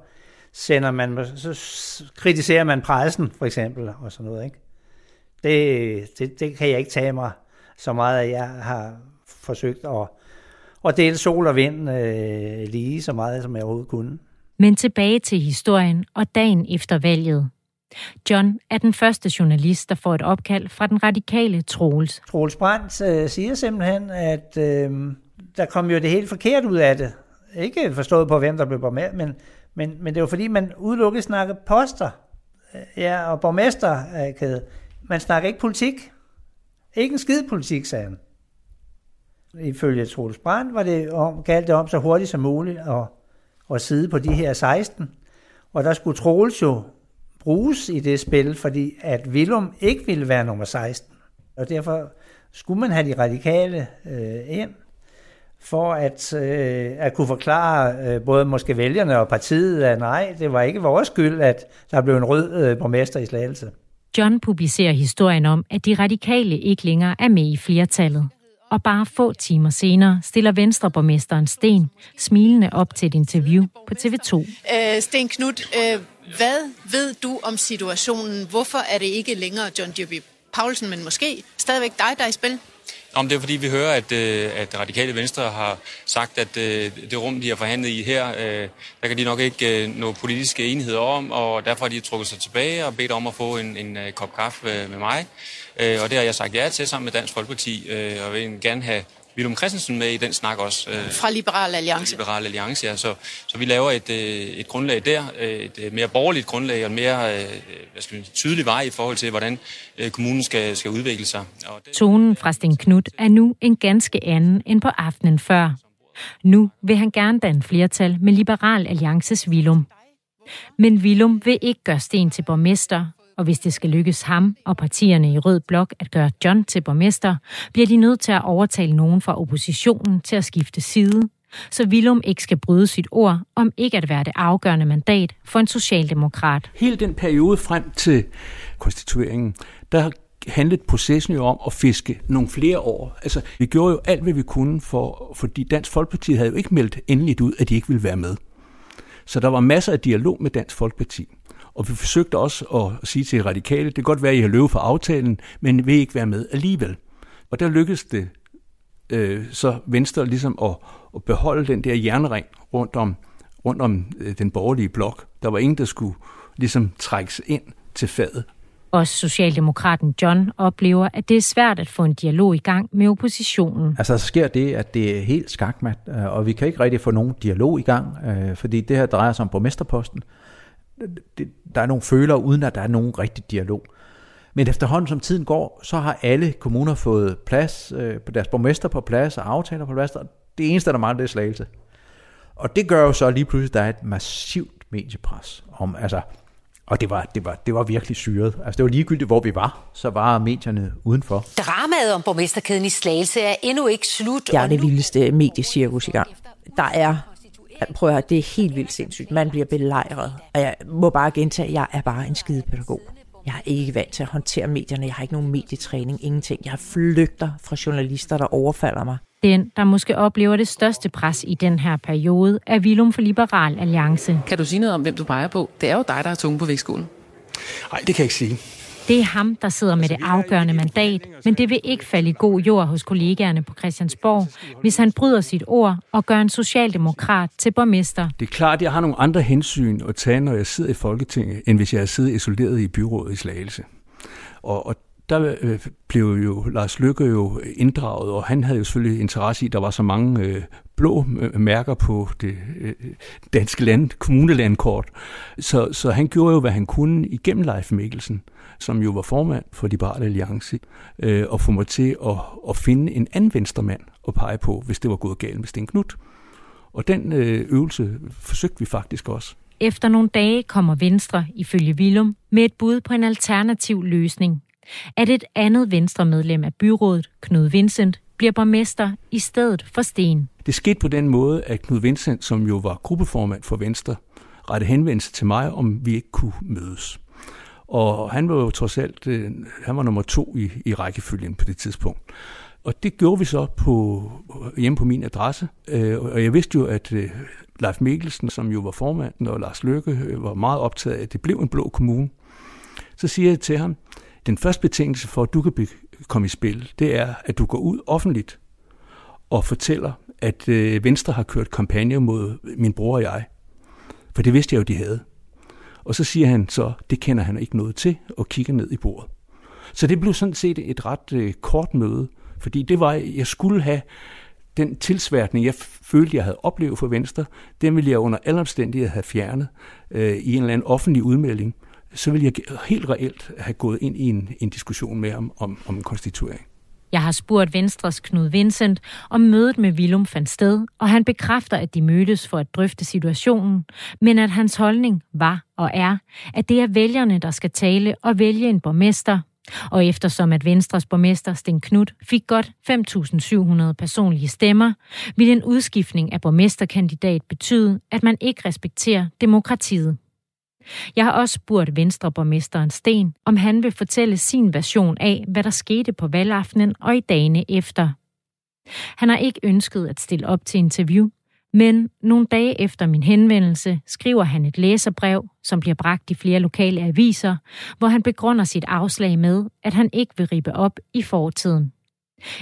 sender man, så kritiserer man pressen, for eksempel, og sådan noget, ikke? Det, det, det kan jeg ikke tage mig så meget, at jeg har forsøgt at, at dele sol og vind øh, lige så meget, som jeg overhovedet kunne. Men tilbage til historien og dagen efter valget. John er den første journalist, der får et opkald fra den radikale Troels. Troels Brandt øh, siger simpelthen, at øh, der kom jo det helt forkert ud af det. Ikke forstået på, hvem der blev borgmester, men, men, men det var fordi, man udelukket snakkede poster ja, og borgmesterkæde. Man snakker ikke politik. Ikke en skid politik, sagde han. Ifølge Troels Brandt var det om, galt det om så hurtigt som muligt at, at sidde på de her 16. Og der skulle Troels jo bruges i det spil, fordi at Willum ikke ville være nummer 16. Og derfor skulle man have de radikale øh, ind, for at, øh, at kunne forklare øh, både måske vælgerne og partiet, at nej, det var ikke vores skyld, at der blev en rød øh, borgmester i Slagelse. John publicerer historien om, at de radikale ikke længere er med i flertallet. Og bare få timer senere stiller Venstreborgmesteren Sten smilende op til et interview på TV2. Øh, Sten Knud, øh, hvad ved du om situationen? Hvorfor er det ikke længere John Dyrby Paulsen, men måske stadigvæk dig, der er i spil? Om det er fordi, vi hører, at, øh, at Radikale Venstre har sagt, at øh, det rum, de har forhandlet i her, øh, der kan de nok ikke nå politiske enigheder om, og derfor har de trukket sig tilbage og bedt om at få en, en kop kaffe med mig. Og det har jeg sagt ja til sammen med Dansk Folkeparti, og vil gerne have Willum Christensen med i den snak også. Øh, Fra Liberal Alliance. Liberal Alliance, ja. Så, så vi laver et, øh, et grundlag der, et mere borgerligt grundlag og en mere øh, hvad skal man, tydelig vej i forhold til, hvordan kommunen skal, skal udvikle sig. Og det... Tonen fra Sten Knud er nu en ganske anden end på aftenen før. Nu vil han gerne danne flertal med Liberal Alliances Willum. Men Willum vil ikke gøre Sten til borgmester, og hvis det skal lykkes ham og partierne i Rød Blok at gøre John til borgmester, bliver de nødt til at overtale nogen fra oppositionen til at skifte side, så Willum ikke skal bryde sit ord om ikke at være det afgørende mandat for en socialdemokrat. Hele den periode frem til konstitueringen, der handlede processen jo om at fiske nogle flere år. Altså, vi gjorde jo alt, hvad vi kunne, for, fordi Dansk Folkeparti havde jo ikke meldt endeligt ud, at de ikke ville være med. Så der var masser af dialog med Dansk Folkeparti. Og vi forsøgte også at sige til radikale, det kan godt være, at I har løbet for aftalen, men vil ikke være med alligevel. Og der lykkedes det øh, så Venstre ligesom at, at beholde den der jernring rundt om, rundt om øh, den borgerlige blok. Der var ingen, der skulle ligesom trækkes ind til fadet. Også Socialdemokraten John oplever, at det er svært at få en dialog i gang med oppositionen. Altså, så sker det, at det er helt skakmat, øh, og vi kan ikke rigtig få nogen dialog i gang, øh, fordi det her drejer sig om borgmesterposten det, der er nogle følere, uden at der er nogen rigtig dialog. Men efterhånden som tiden går, så har alle kommuner fået plads, øh, på deres borgmester på plads og aftaler på plads. Og det eneste, der mangler, det er slagelse. Og det gør jo så lige pludselig, at der er et massivt mediepres. Om, altså, og det var, det, var, det var virkelig syret. Altså, det var ligegyldigt, hvor vi var, så var medierne udenfor. Dramaet om borgmesterkæden i Slagelse er endnu ikke slut. Det er det vildeste mediecirkus i gang. Der er Prøv at høre, det er helt vildt sindssygt. Man bliver belejret. Og jeg må bare gentage, at jeg er bare en skide pædagog. Jeg er ikke vant til at håndtere medierne. Jeg har ikke nogen medietræning, ingenting. Jeg flygter fra journalister, der overfalder mig. Den, der måske oplever det største pres i den her periode, er Vilum for Liberal Alliance. Kan du sige noget om, hvem du peger på? Det er jo dig, der er tunge på vægtskolen. Nej, det kan jeg ikke sige. Det er ham, der sidder med det afgørende mandat, men det vil ikke falde i god jord hos kollegaerne på Christiansborg, hvis han bryder sit ord og gør en socialdemokrat til borgmester. Det er klart, at jeg har nogle andre hensyn at tage, når jeg sidder i Folketinget, end hvis jeg er siddet isoleret i byrådet i Slagelse. Og, og der øh, blev jo Lars Lykke jo inddraget, og han havde jo selvfølgelig interesse i, at der var så mange øh, blå øh, mærker på det øh, danske land, kommunelandkort. Så, så han gjorde jo, hvad han kunne igennem Leif Mikkelsen som jo var formand for Liberale Alliance, øh, og få mig til at, at finde en anden venstremand at pege på, hvis det var gået galt med Sten Knut. Og den øh, øvelse forsøgte vi faktisk også. Efter nogle dage kommer Venstre, ifølge Willum, med et bud på en alternativ løsning. At et andet Venstre-medlem af byrådet, Knud Vincent, bliver borgmester i stedet for Sten. Det skete på den måde, at Knud Vincent, som jo var gruppeformand for Venstre, rette henvendelse til mig, om vi ikke kunne mødes. Og han var jo trods alt, øh, han var nummer to i, i rækkefølgen på det tidspunkt. Og det gjorde vi så på, hjemme på min adresse. Øh, og jeg vidste jo, at øh, Leif Mikkelsen, som jo var formanden, og Lars Løkke var meget optaget af, at det blev en blå kommune. Så siger jeg til ham, den første betingelse for, at du kan komme i spil, det er, at du går ud offentligt og fortæller, at øh, Venstre har kørt kampagne mod min bror og jeg. For det vidste jeg jo, de havde. Og så siger han så, det kender han ikke noget til, og kigger ned i bordet. Så det blev sådan set et ret øh, kort møde, fordi det var, jeg skulle have den tilsværtning, jeg følte, jeg havde oplevet for Venstre, den ville jeg under alle omstændigheder have fjernet øh, i en eller anden offentlig udmelding. Så vil jeg helt reelt have gået ind i en, en diskussion med ham om, om en konstituering. Jeg har spurgt Venstres Knud Vincent, om mødet med Willum fandt sted, og han bekræfter, at de mødtes for at drøfte situationen, men at hans holdning var og er, at det er vælgerne, der skal tale og vælge en borgmester. Og eftersom at Venstres borgmester Sten Knud fik godt 5.700 personlige stemmer, vil en udskiftning af borgmesterkandidat betyde, at man ikke respekterer demokratiet. Jeg har også spurgt Venstreborgmesteren Sten, om han vil fortælle sin version af, hvad der skete på valgaftenen og i dagene efter. Han har ikke ønsket at stille op til interview, men nogle dage efter min henvendelse skriver han et læserbrev, som bliver bragt i flere lokale aviser, hvor han begrunder sit afslag med, at han ikke vil ribe op i fortiden.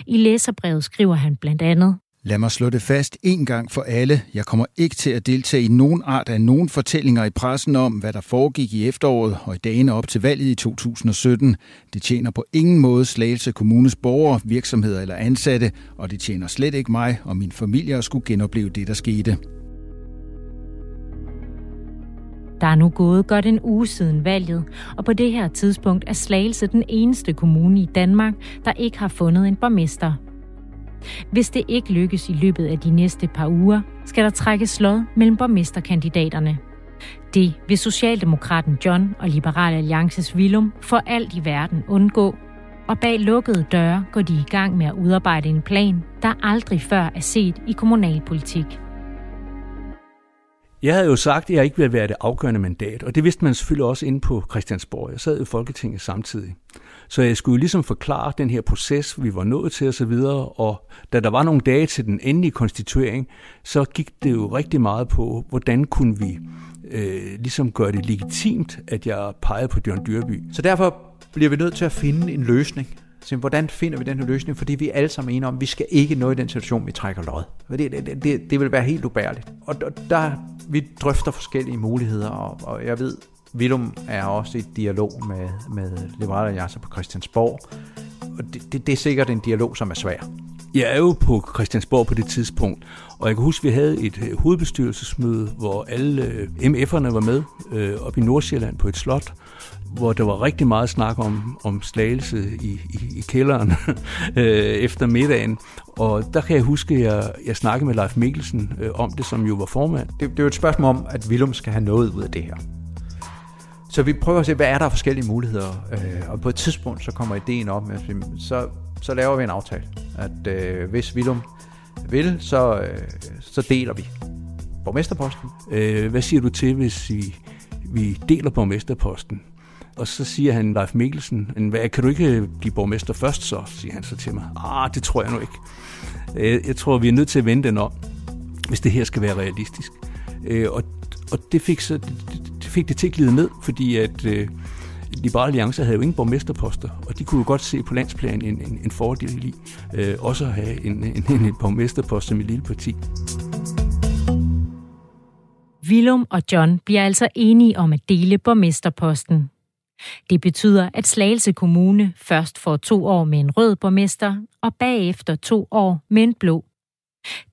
I læserbrevet skriver han blandt andet, Lad mig slå det fast en gang for alle. Jeg kommer ikke til at deltage i nogen art af nogen fortællinger i pressen om, hvad der foregik i efteråret og i dagene op til valget i 2017. Det tjener på ingen måde Slagelse Kommunes borgere, virksomheder eller ansatte, og det tjener slet ikke mig og min familie at skulle genopleve det, der skete. Der er nu gået godt en uge siden valget, og på det her tidspunkt er Slagelse den eneste kommune i Danmark, der ikke har fundet en borgmester. Hvis det ikke lykkes i løbet af de næste par uger, skal der trækkes slået mellem borgmesterkandidaterne. Det vil Socialdemokraten John og Liberal Alliances Willum for alt i verden undgå, og bag lukkede døre går de i gang med at udarbejde en plan, der aldrig før er set i kommunalpolitik. Jeg havde jo sagt, at jeg ikke ville være det afgørende mandat, og det vidste man selvfølgelig også inde på Christiansborg. Jeg sad i Folketinget samtidig. Så jeg skulle ligesom forklare den her proces, vi var nået til osv., og, og da der var nogle dage til den endelige konstituering, så gik det jo rigtig meget på, hvordan kunne vi øh, ligesom gøre det legitimt, at jeg pegede på John Dyrby. Så derfor bliver vi nødt til at finde en løsning. Så hvordan finder vi den her løsning? Fordi vi er alle sammen enige om, at vi skal ikke nå i den situation, vi trækker lod. Det, det, det, det vil være helt ubærligt. Og der, vi drøfter forskellige muligheder, og, og jeg ved, Willum er også i dialog med, med Liberale Alliance på Christiansborg, og det, det, det er sikkert en dialog, som er svær. Jeg er jo på Christiansborg på det tidspunkt, og jeg kan huske, at vi havde et øh, hovedbestyrelsesmøde, hvor alle øh, MF'erne var med øh, op i Nordsjælland på et slot, hvor der var rigtig meget snak om, om slagelse i, i, i kælderen *laughs* øh, efter middagen. Og der kan jeg huske, at jeg, jeg snakkede med Leif Mikkelsen øh, om det, som jo var formand. Det, det er jo et spørgsmål om, at Willum skal have noget ud af det her. Så vi prøver at se, hvad er der forskellige muligheder. Øh, og på et tidspunkt, så kommer ideen op, med, så, så laver vi en aftale. At øh, hvis Willum vil, så, øh, så deler vi borgmesterposten. Øh, hvad siger du til, hvis vi, vi deler borgmesterposten? Og så siger han, Leif Mikkelsen, hvad, kan du ikke øh, blive borgmester først så, siger han så til mig. Ah, det tror jeg nu ikke. Øh, jeg tror, vi er nødt til at vende den om, hvis det her skal være realistisk. Øh, og, og det fik så, det fik det til at glide ned, fordi at øh, Liberale Alliance havde jo ingen borgmesterposter, og de kunne jo godt se på landsplan en, en, en fordel i øh, også at have en, en, en, en borgmesterpost som et lille parti. Willum og John bliver altså enige om at dele borgmesterposten. Det betyder, at Slagelse Kommune først får to år med en rød borgmester, og bagefter to år med en blå.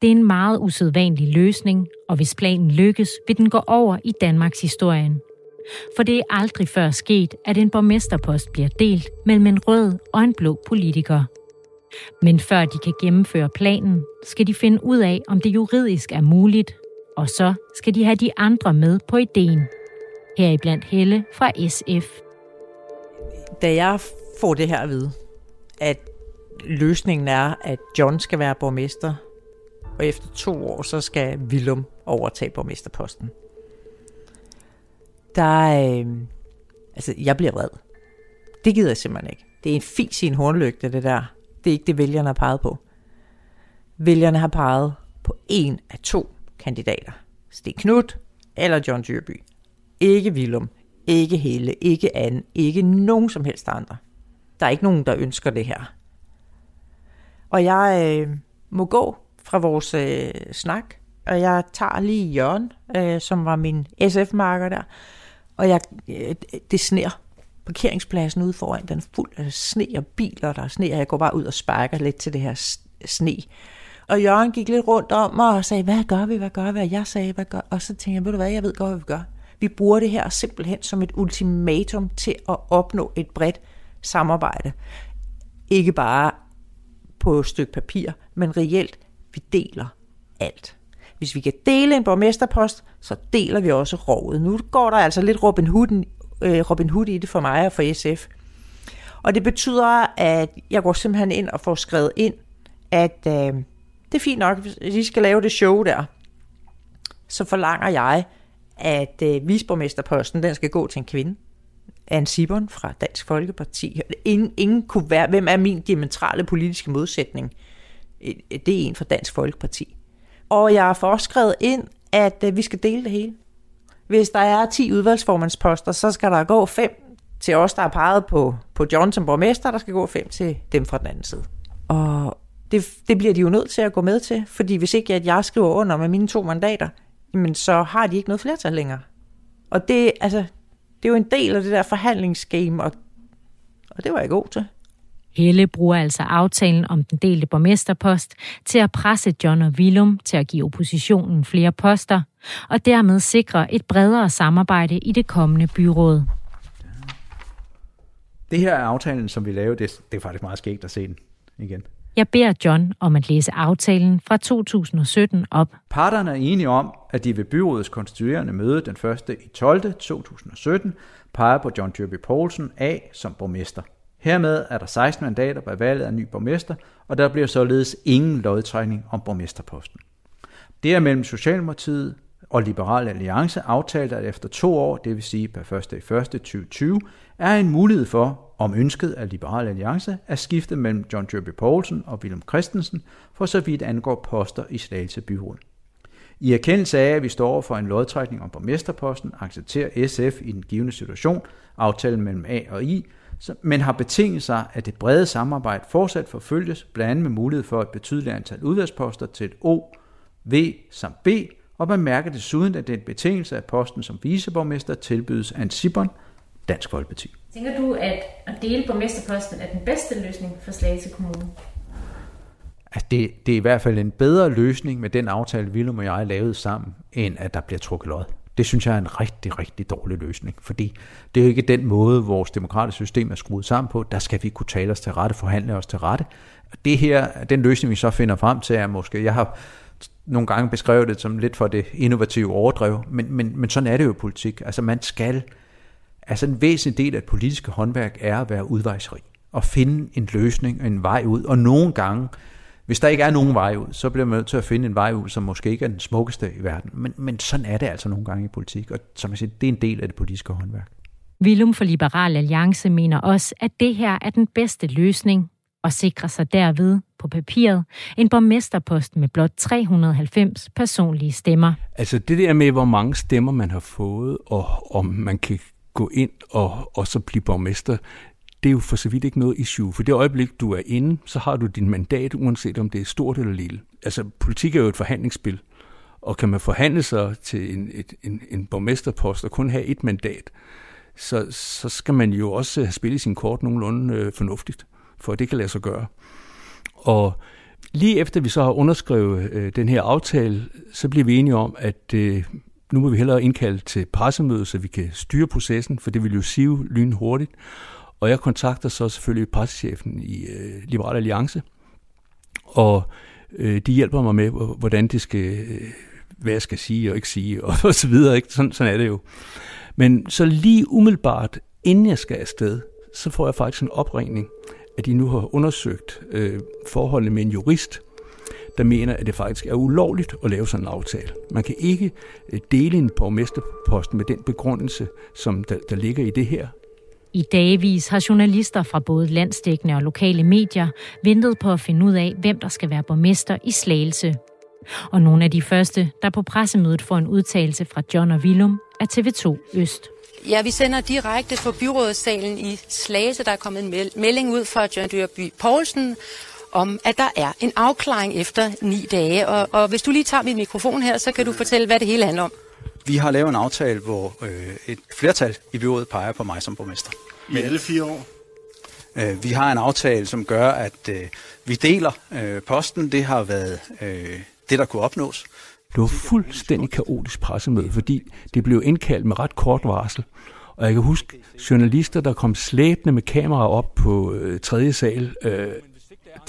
Det er en meget usædvanlig løsning, og hvis planen lykkes, vil den gå over i Danmarks historien. For det er aldrig før sket, at en borgmesterpost bliver delt mellem en rød og en blå politiker. Men før de kan gennemføre planen, skal de finde ud af, om det juridisk er muligt, og så skal de have de andre med på ideen. Heriblandt Helle fra SF. Da jeg får det her at vide, at løsningen er, at John skal være borgmester, og efter to år, så skal Willum overtage borgmesterposten. Der er, øh, altså, jeg bliver vred. Det gider jeg simpelthen ikke. Det er en fis i en hornlygte, det der. Det er ikke det, vælgerne har peget på. Vælgerne har peget på en af to kandidater. Sten Knut eller John Dyrby. Ikke Willum, ikke Helle, ikke Anne, ikke nogen som helst andre. Der er ikke nogen, der ønsker det her. Og jeg øh, må gå fra vores øh, snak, og jeg tager lige Jørgen, øh, som var min SF-marker der, og jeg, øh, det sner parkeringspladsen ude foran, den er fuld af sne og biler, der er sne, og jeg går bare ud og sparker lidt til det her sne. Og Jørgen gik lidt rundt om mig og sagde, hvad gør vi, hvad gør vi? Og jeg sagde, hvad gør Og så tænkte jeg, ved du hvad, jeg ved godt, hvad vi gør. Vi bruger det her simpelthen som et ultimatum til at opnå et bredt samarbejde. Ikke bare på et stykke papir, men reelt, vi deler alt. Hvis vi kan dele en borgmesterpost, så deler vi også rovet. Nu går der altså lidt Robin Hood, øh, Robin Hood i det for mig og for SF. Og det betyder, at jeg går simpelthen ind og får skrevet ind, at øh, det er fint nok, hvis I skal lave det show der, så forlanger jeg, at øh, visborgmesterposten, den skal gå til en kvinde. Anne Sibon fra Dansk Folkeparti. Ingen, ingen kunne være, hvem er min diametrale politiske modsætning? Det er en fra Dansk Folkeparti. Og jeg har forskrevet ind, at øh, vi skal dele det hele. Hvis der er 10 udvalgsformandsposter, så skal der gå 5 til os, der er peget på, på John som borgmester, der skal gå 5 til dem fra den anden side. Og det, det bliver de jo nødt til at gå med til, fordi hvis ikke at jeg skriver under med mine to mandater, men så har de ikke noget flertal længere. Og det, altså, det er jo en del af det der forhandlingsgame, og, og det var jeg god til. Helle bruger altså aftalen om den delte borgmesterpost til at presse John og Willum til at give oppositionen flere poster, og dermed sikre et bredere samarbejde i det kommende byråd. Det her er aftalen, som vi lavede. Det, det er faktisk meget skægt at se den igen. Jeg beder John om at læse aftalen fra 2017 op. Parterne er enige om, at de ved byrådets konstituerende møde den 1. i 12. 2017 peger på John Dyrby Poulsen af som borgmester. Hermed er der 16 mandater ved valget af ny borgmester, og der bliver således ingen lodtrækning om borgmesterposten. Det er mellem Socialdemokratiet og Liberal Alliance aftalt, at efter to år, det vil sige per 1. i 1. 2020, er en mulighed for, om ønsket af Liberal Alliance, at skifte mellem John Dyrby Poulsen og Willem Christensen, for så vidt angår poster i Slagelse Byråd. I erkendelse af, at vi står for en lodtrækning om borgmesterposten, accepterer SF i den givende situation aftalen mellem A og I, men har betinget sig, at det brede samarbejde fortsat forfølges, blandt andet med mulighed for et betydeligt antal udvalgsposter til O, V samt B, og bemærker desuden, at det er en betingelse af posten som viceborgmester tilbydes af en Sibon, Dansk Folkeparti. Tænker du, at at dele borgmesterposten er den bedste løsning for Slagelse Kommune? Altså det, det er i hvert fald en bedre løsning med den aftale, Willem og jeg lavede sammen, end at der bliver trukket lod. Det synes jeg er en rigtig, rigtig dårlig løsning, fordi det er jo ikke den måde, vores demokratiske system er skruet sammen på. Der skal vi kunne tale os til rette, forhandle os til rette. Det her, den løsning, vi så finder frem til, er måske, jeg har nogle gange beskrevet det som lidt for det innovative overdrev, men, men, men sådan er det jo i politik. Altså man skal, altså en væsentlig del af et politiske håndværk er at være udvejsrig og finde en løsning, en vej ud, og nogle gange, hvis der ikke er nogen vej ud, så bliver man nødt til at finde en vej ud, som måske ikke er den smukkeste i verden. Men, men sådan er det altså nogle gange i politik, og som jeg siger, det er en del af det politiske håndværk. Willum for Liberal Alliance mener også, at det her er den bedste løsning, og sikrer sig derved på papiret en borgmesterpost med blot 390 personlige stemmer. Altså det der med, hvor mange stemmer man har fået, og om man kan gå ind og, og så blive borgmester, det er jo for så vidt ikke noget issue. For det øjeblik, du er inde, så har du din mandat, uanset om det er stort eller lille. Altså, politik er jo et forhandlingsspil. Og kan man forhandle sig til en, et, en, en borgmesterpost og kun have et mandat, så, så skal man jo også have spillet sin kort nogenlunde øh, fornuftigt, for det kan lade sig gøre. Og lige efter vi så har underskrevet øh, den her aftale, så bliver vi enige om, at øh, nu må vi hellere indkalde til pressemøde, så vi kan styre processen, for det vil jo sive lyn hurtigt. Og jeg kontakter så selvfølgelig pressechefen i øh, Liberal Alliance og øh, de hjælper mig med, hvordan det skal, øh, hvad jeg skal sige og ikke sige, og, *laughs* og så videre. Ikke? Sådan, sådan er det jo. Men så lige umiddelbart, inden jeg skal afsted, så får jeg faktisk en opringning, at de nu har undersøgt øh, forholdene med en jurist, der mener, at det faktisk er ulovligt at lave sådan en aftale. Man kan ikke øh, dele en borgmesterpost med den begrundelse, som der, der ligger i det her. I dagvis har journalister fra både landsdækkende og lokale medier ventet på at finde ud af, hvem der skal være borgmester i Slagelse. Og nogle af de første, der på pressemødet får en udtalelse fra John og Willum, er TV2 Øst. Ja, vi sender direkte fra byrådssalen i Slagelse. Der er kommet en melding ud fra John Dyrby Poulsen om, at der er en afklaring efter ni dage. Og, og hvis du lige tager min mikrofon her, så kan du fortælle, hvad det hele handler om. Vi har lavet en aftale, hvor øh, et flertal i byrådet peger på mig som borgmester. I alle fire år? Øh, vi har en aftale, som gør, at øh, vi deler øh, posten. Det har været øh, det, der kunne opnås. Det var fuldstændig kaotisk pressemøde, fordi det blev indkaldt med ret kort varsel. Og jeg kan huske journalister, der kom slæbende med kameraer op på øh, tredje sal. Øh,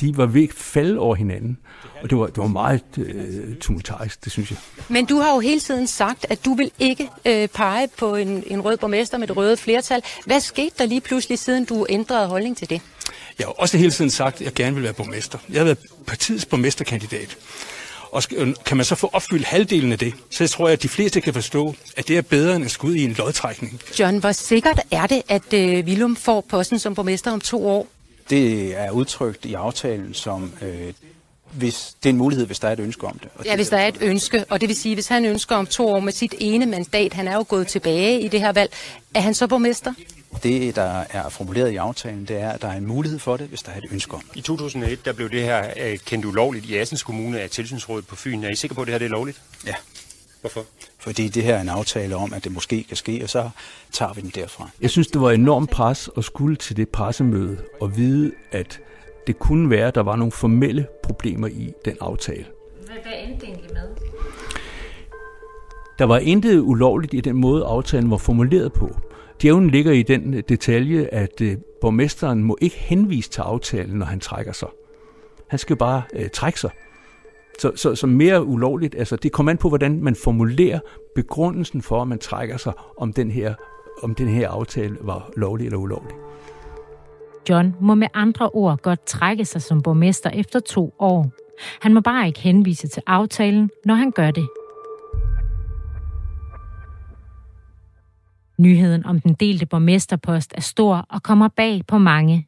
de var ved at falde over hinanden. Og det var, det var meget øh, tumultarisk, det synes jeg. Men du har jo hele tiden sagt, at du vil ikke øh, pege på en, en rød borgmester med det røde flertal. Hvad skete der lige pludselig, siden du ændrede holdning til det? Jeg har også hele tiden sagt, at jeg gerne vil være borgmester. Jeg har været partiets borgmesterkandidat. Og kan man så få opfyldt halvdelen af det, så tror jeg, at de fleste kan forstå, at det er bedre end at skulle ud i en lodtrækning. John, hvor sikkert er det, at øh, Willum får posten som borgmester om to år? Det er udtrykt i aftalen som øh, hvis det er en mulighed, hvis der er et ønske om det. Og ja, hvis der er et ønske, og det vil sige, hvis han ønsker om to år med sit ene mandat, han er jo gået tilbage i det her valg, er han så borgmester? Det, der er formuleret i aftalen, det er, at der er en mulighed for det, hvis der er et ønske om. I 2001, der blev det her øh, kendt ulovligt i Assens Kommune af Tilsynsrådet på Fyn. Er I sikre på, at det her det er lovligt? Ja. Hvorfor? Fordi det her er en aftale om, at det måske kan ske, og så tager vi den derfra. Jeg synes, det var enormt pres at skulle til det pressemøde og vide, at det kunne være, at der var nogle formelle problemer i den aftale. Hvad, hvad endte det egentlig med? Der var intet ulovligt i den måde, aftalen var formuleret på. Djævlen ligger i den detalje, at øh, borgmesteren må ikke henvise til aftalen, når han trækker sig. Han skal bare øh, trække sig. Så, så, så mere ulovligt, altså det kommer an på, hvordan man formulerer begrundelsen for, at man trækker sig, om den her, om den her aftale var lovlig eller ulovlig. John må med andre ord godt trække sig som borgmester efter to år. Han må bare ikke henvise til aftalen, når han gør det. Nyheden om den delte borgmesterpost er stor og kommer bag på mange.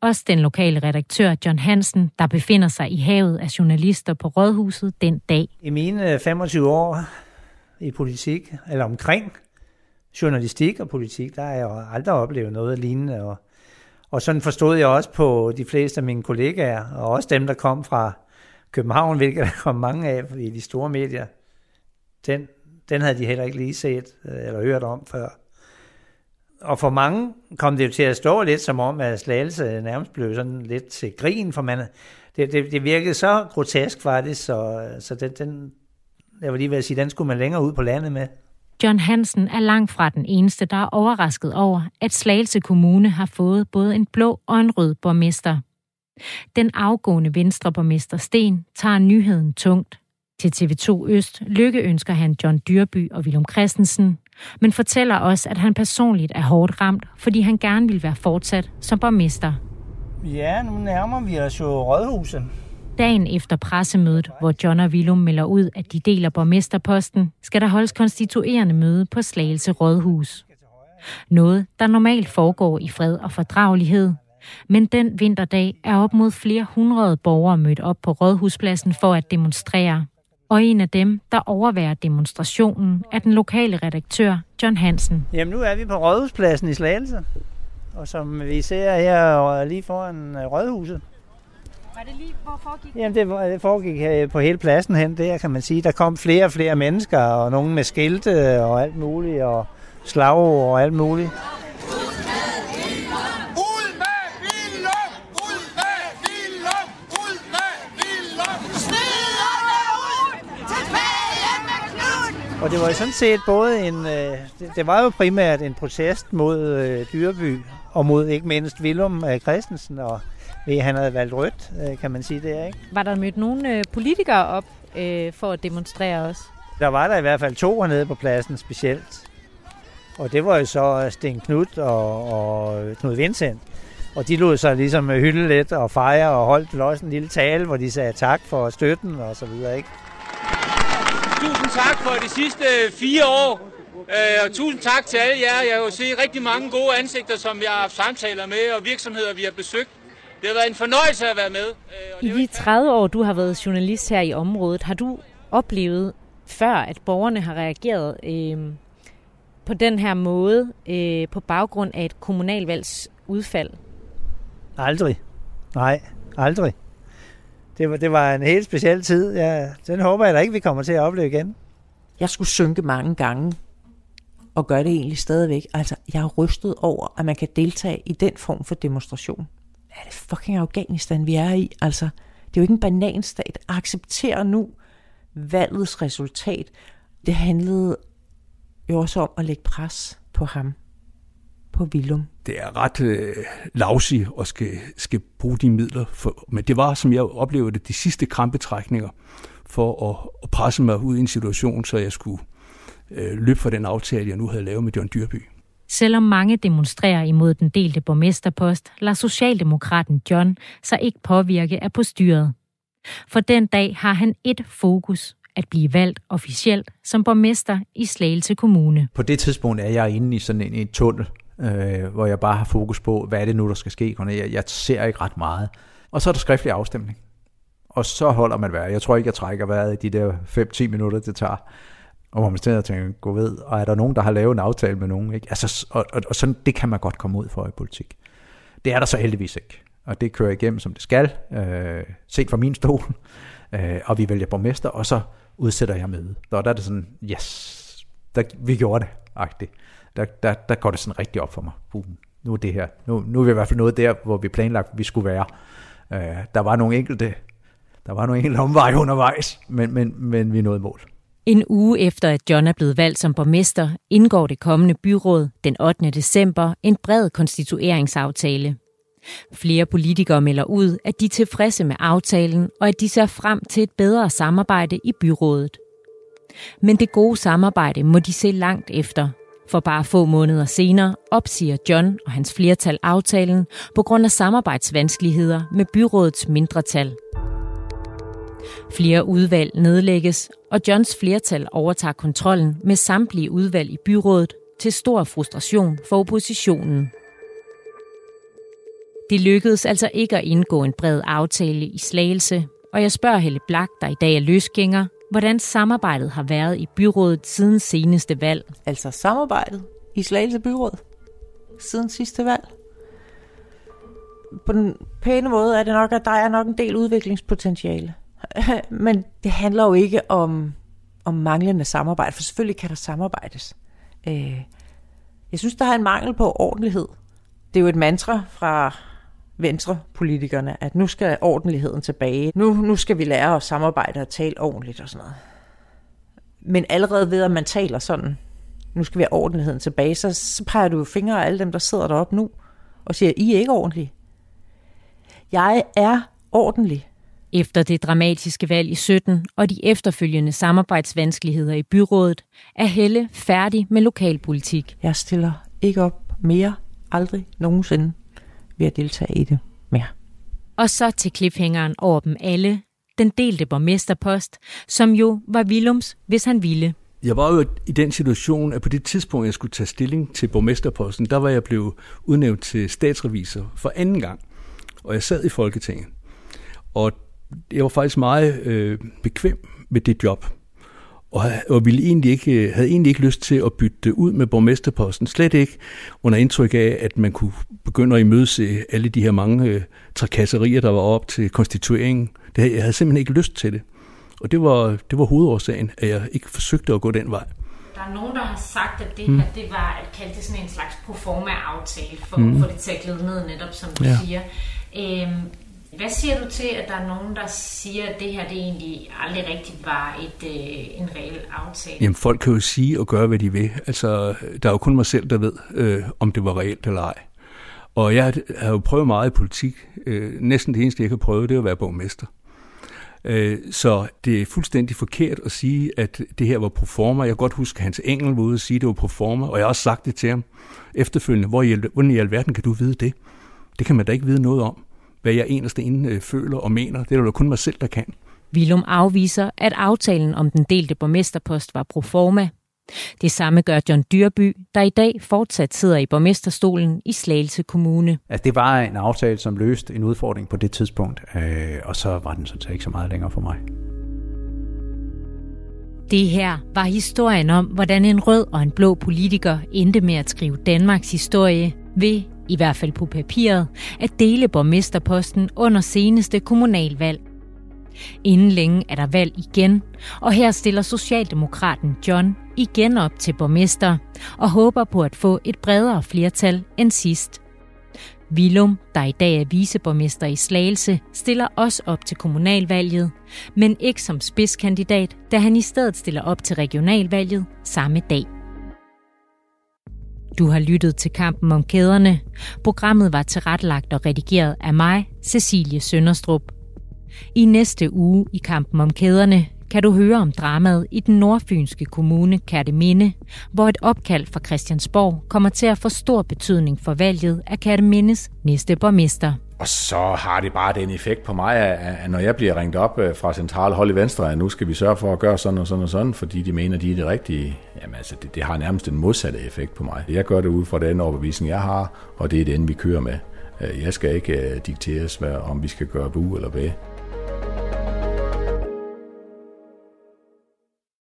Også den lokale redaktør John Hansen, der befinder sig i havet af journalister på Rådhuset den dag. I mine 25 år i politik, eller omkring journalistik og politik, der har jeg aldrig oplevet noget lignende. Og og sådan forstod jeg også på de fleste af mine kollegaer, og også dem, der kom fra København, hvilket der kom mange af i de store medier. Den, den havde de heller ikke lige set øh, eller hørt om før. Og for mange kom det jo til at stå lidt som om, at Slagelse nærmest blev sådan lidt til grin, for man, det, det, det virkede så grotesk faktisk, så, så den, den, jeg vil lige ved at sige, den skulle man længere ud på landet med. John Hansen er langt fra den eneste, der er overrasket over, at Slagelse Kommune har fået både en blå og en rød borgmester. Den afgående venstreborgmester Sten tager nyheden tungt. Til TV2 Øst lykkeønsker han John Dyrby og Willem Christensen, men fortæller også, at han personligt er hårdt ramt, fordi han gerne vil være fortsat som borgmester. Ja, nu nærmer vi os jo Rådhuset. Dagen efter pressemødet, hvor John og Willum melder ud, at de deler borgmesterposten, skal der holdes konstituerende møde på Slagelse Rådhus. Noget, der normalt foregår i fred og fordragelighed. Men den vinterdag er op mod flere hundrede borgere mødt op på Rådhuspladsen for at demonstrere. Og en af dem, der overværer demonstrationen, er den lokale redaktør John Hansen. Jamen nu er vi på Rådhuspladsen i Slagelse. Og som vi ser her lige foran Rådhuset, var det lige, hvor foregik Jamen, det, det foregik på hele pladsen hen, der kan man sige. Der kom flere og flere mennesker, og nogen med skilte og alt muligt, og slag og alt muligt. Og det var jo sådan set både en, øh, det, det var jo primært en protest mod øh, Dyreby, og mod ikke mindst Willum øh, Christensen, og ved han havde valgt rødt, øh, kan man sige det, ikke? Var der mødt nogle øh, politikere op øh, for at demonstrere også? Der var der i hvert fald to hernede på pladsen specielt. Og det var jo så Sten Knud og, og Knud Vincent. Og de lod sig ligesom hylde lidt og fejre og holdt også en lille tale, hvor de sagde tak for støtten og så videre, ikke? Tak for de sidste fire år. Øh, og tusind tak til alle jer. Jeg har jo set rigtig mange gode ansigter, som jeg har haft samtaler med, og virksomheder, vi har besøgt. Det har været en fornøjelse at være med. I de 30 år, du har været journalist her i området, har du oplevet før, at borgerne har reageret øh, på den her måde øh, på baggrund af et kommunalvalgs udfald? Aldrig. Nej, aldrig. Det var, det var en helt speciel tid. Ja, den håber jeg da ikke, vi kommer til at opleve igen. Jeg skulle synke mange gange, og gør det egentlig stadigvæk. Altså, jeg er rystet over, at man kan deltage i den form for demonstration. Er det fucking Afghanistan, vi er i? Altså, det er jo ikke en bananstat. Accepterer nu valgets resultat. Det handlede jo også om at lægge pres på ham, på Willum. Det er ret øh, lavsigt at skal, skal bruge de midler, for, men det var, som jeg oplevede det, de sidste krampetrækninger for at, at presse mig ud i en situation, så jeg skulle øh, løbe for den aftale, jeg nu havde lavet med John Dyrby. Selvom mange demonstrerer imod den delte borgmesterpost, lader Socialdemokraten John sig ikke påvirke af postyret. For den dag har han et fokus, at blive valgt officielt som borgmester i Slagelse Kommune. På det tidspunkt er jeg inde i sådan en, en tunnel, øh, hvor jeg bare har fokus på, hvad er det nu, der skal ske. Jeg, jeg ser ikke ret meget. Og så er der skriftlig afstemning. Og så holder man vejret. Jeg tror ikke, jeg trækker vejret i de der 5-10 minutter, det tager. Og hvor man stadig og tænker, gå ved, og er der nogen, der har lavet en aftale med nogen? Ikke? Altså, og, og, og sådan, det kan man godt komme ud for i politik. Det er der så heldigvis ikke. Og det kører igennem, som det skal, øh, set fra min stol. *laughs* Øh, og vi vælger borgmester, og så udsætter jeg møde. Og der er det sådan, yes, der, vi gjorde det, agtigt. Der, der, der går det sådan rigtig op for mig. Boom. nu er det her. Nu, nu er vi i hvert fald noget der, hvor vi planlagt, vi skulle være. Øh, der var nogle enkelte, der var nogle enkelte omveje undervejs, men, men, men vi nåede mål. En uge efter, at John er blevet valgt som borgmester, indgår det kommende byråd den 8. december en bred konstitueringsaftale. Flere politikere melder ud, at de er tilfredse med aftalen, og at de ser frem til et bedre samarbejde i byrådet. Men det gode samarbejde må de se langt efter, for bare få måneder senere opsiger John og hans flertal aftalen på grund af samarbejdsvanskeligheder med byrådets mindretal. Flere udvalg nedlægges, og Johns flertal overtager kontrollen med samtlige udvalg i byrådet til stor frustration for oppositionen. Det lykkedes altså ikke at indgå en bred aftale i Slagelse, og jeg spørger Helle Blak, der i dag er løsgænger, hvordan samarbejdet har været i byrådet siden seneste valg. Altså samarbejdet i Slagelse Byråd siden sidste valg. På den pæne måde er det nok, at der er nok en del udviklingspotentiale. *laughs* Men det handler jo ikke om, om manglende samarbejde, for selvfølgelig kan der samarbejdes. Øh, jeg synes, der er en mangel på ordentlighed. Det er jo et mantra fra venstrepolitikerne, at nu skal ordentligheden tilbage. Nu, nu skal vi lære at samarbejde og tale ordentligt og sådan noget. Men allerede ved, at man taler sådan, nu skal vi have ordentligheden tilbage, så, så peger du fingre af alle dem, der sidder deroppe nu, og siger, I er ikke ordentlige. Jeg er ordentlig. Efter det dramatiske valg i 17 og de efterfølgende samarbejdsvanskeligheder i byrådet, er Helle færdig med lokalpolitik. Jeg stiller ikke op mere, aldrig nogensinde ved at deltage i det mere. Og så til cliffhangeren over dem alle, den delte borgmesterpost, som jo var Willums, hvis han ville. Jeg var jo i den situation, at på det tidspunkt, jeg skulle tage stilling til borgmesterposten, der var jeg blevet udnævnt til statsrevisor for anden gang. Og jeg sad i Folketinget. Og jeg var faktisk meget øh, bekvem med det job. Og, og ville egentlig ikke, havde egentlig ikke lyst til at bytte ud med borgmesterposten. Slet ikke under indtryk af, at man kunne begynde at imødese alle de her mange øh, trakasserier, der var op til konstitueringen. Det, jeg havde simpelthen ikke lyst til det. Og det var, det var hovedårsagen, at jeg ikke forsøgte at gå den vej. Der er nogen, der har sagt, at det mm. her, det var at kalde det sådan en slags proforma-aftale, for mm. at få det til at glide ned netop, som du ja. siger. Øhm, hvad siger du til, at der er nogen, der siger, at det her det egentlig aldrig rigtigt var et, øh, en reel aftale? Jamen, folk kan jo sige og gøre, hvad de vil. Altså, der er jo kun mig selv, der ved, øh, om det var reelt eller ej. Og jeg har jo prøvet meget i politik. Øh, næsten det eneste, jeg kan prøve, det er at være borgmester. Øh, så det er fuldstændig forkert at sige, at det her var proforma. Jeg kan godt huske, at Hans Engel var ude og sige, at det var proforma, og jeg har også sagt det til ham efterfølgende. Hvor i, hvordan i alverden kan du vide det? Det kan man da ikke vide noget om. Hvad jeg eneste inde øh, føler og mener, det er der kun mig selv, der kan. Vilum afviser, at aftalen om den delte borgmesterpost var pro forma. Det samme gør John Dyrby, der i dag fortsat sidder i borgmesterstolen i Slagelse Kommune. Altså, det var en aftale, som løste en udfordring på det tidspunkt, øh, og så var den sådan set ikke så meget længere for mig. Det her var historien om, hvordan en rød og en blå politiker endte med at skrive Danmarks historie ved, i hvert fald på papiret, at dele borgmesterposten under seneste kommunalvalg. Inden længe er der valg igen, og her stiller Socialdemokraten John igen op til borgmester og håber på at få et bredere flertal end sidst. Vilum, der i dag er viceborgmester i Slagelse, stiller også op til kommunalvalget, men ikke som spidskandidat, da han i stedet stiller op til regionalvalget samme dag. Du har lyttet til Kampen om kæderne. Programmet var tilrettelagt og redigeret af mig, Cecilie Sønderstrup. I næste uge i Kampen om kæderne kan du høre om dramaet i den nordfynske kommune Kærteminde, hvor et opkald fra Christiansborg kommer til at få stor betydning for valget af Kærtemindes næste borgmester. Og så har det bare den effekt på mig, at når jeg bliver ringet op øh, fra central hold i Venstre, at nu skal vi sørge for at gøre sådan og sådan og sådan, fordi de mener, de er det rigtige. Jamen altså, det, det har nærmest den modsatte effekt på mig. Jeg gør det ud fra den overbevisning, jeg har, og det er den, vi kører med. Øh, jeg skal ikke øh, dikteres, hvad, om vi skal gøre bu eller hvad.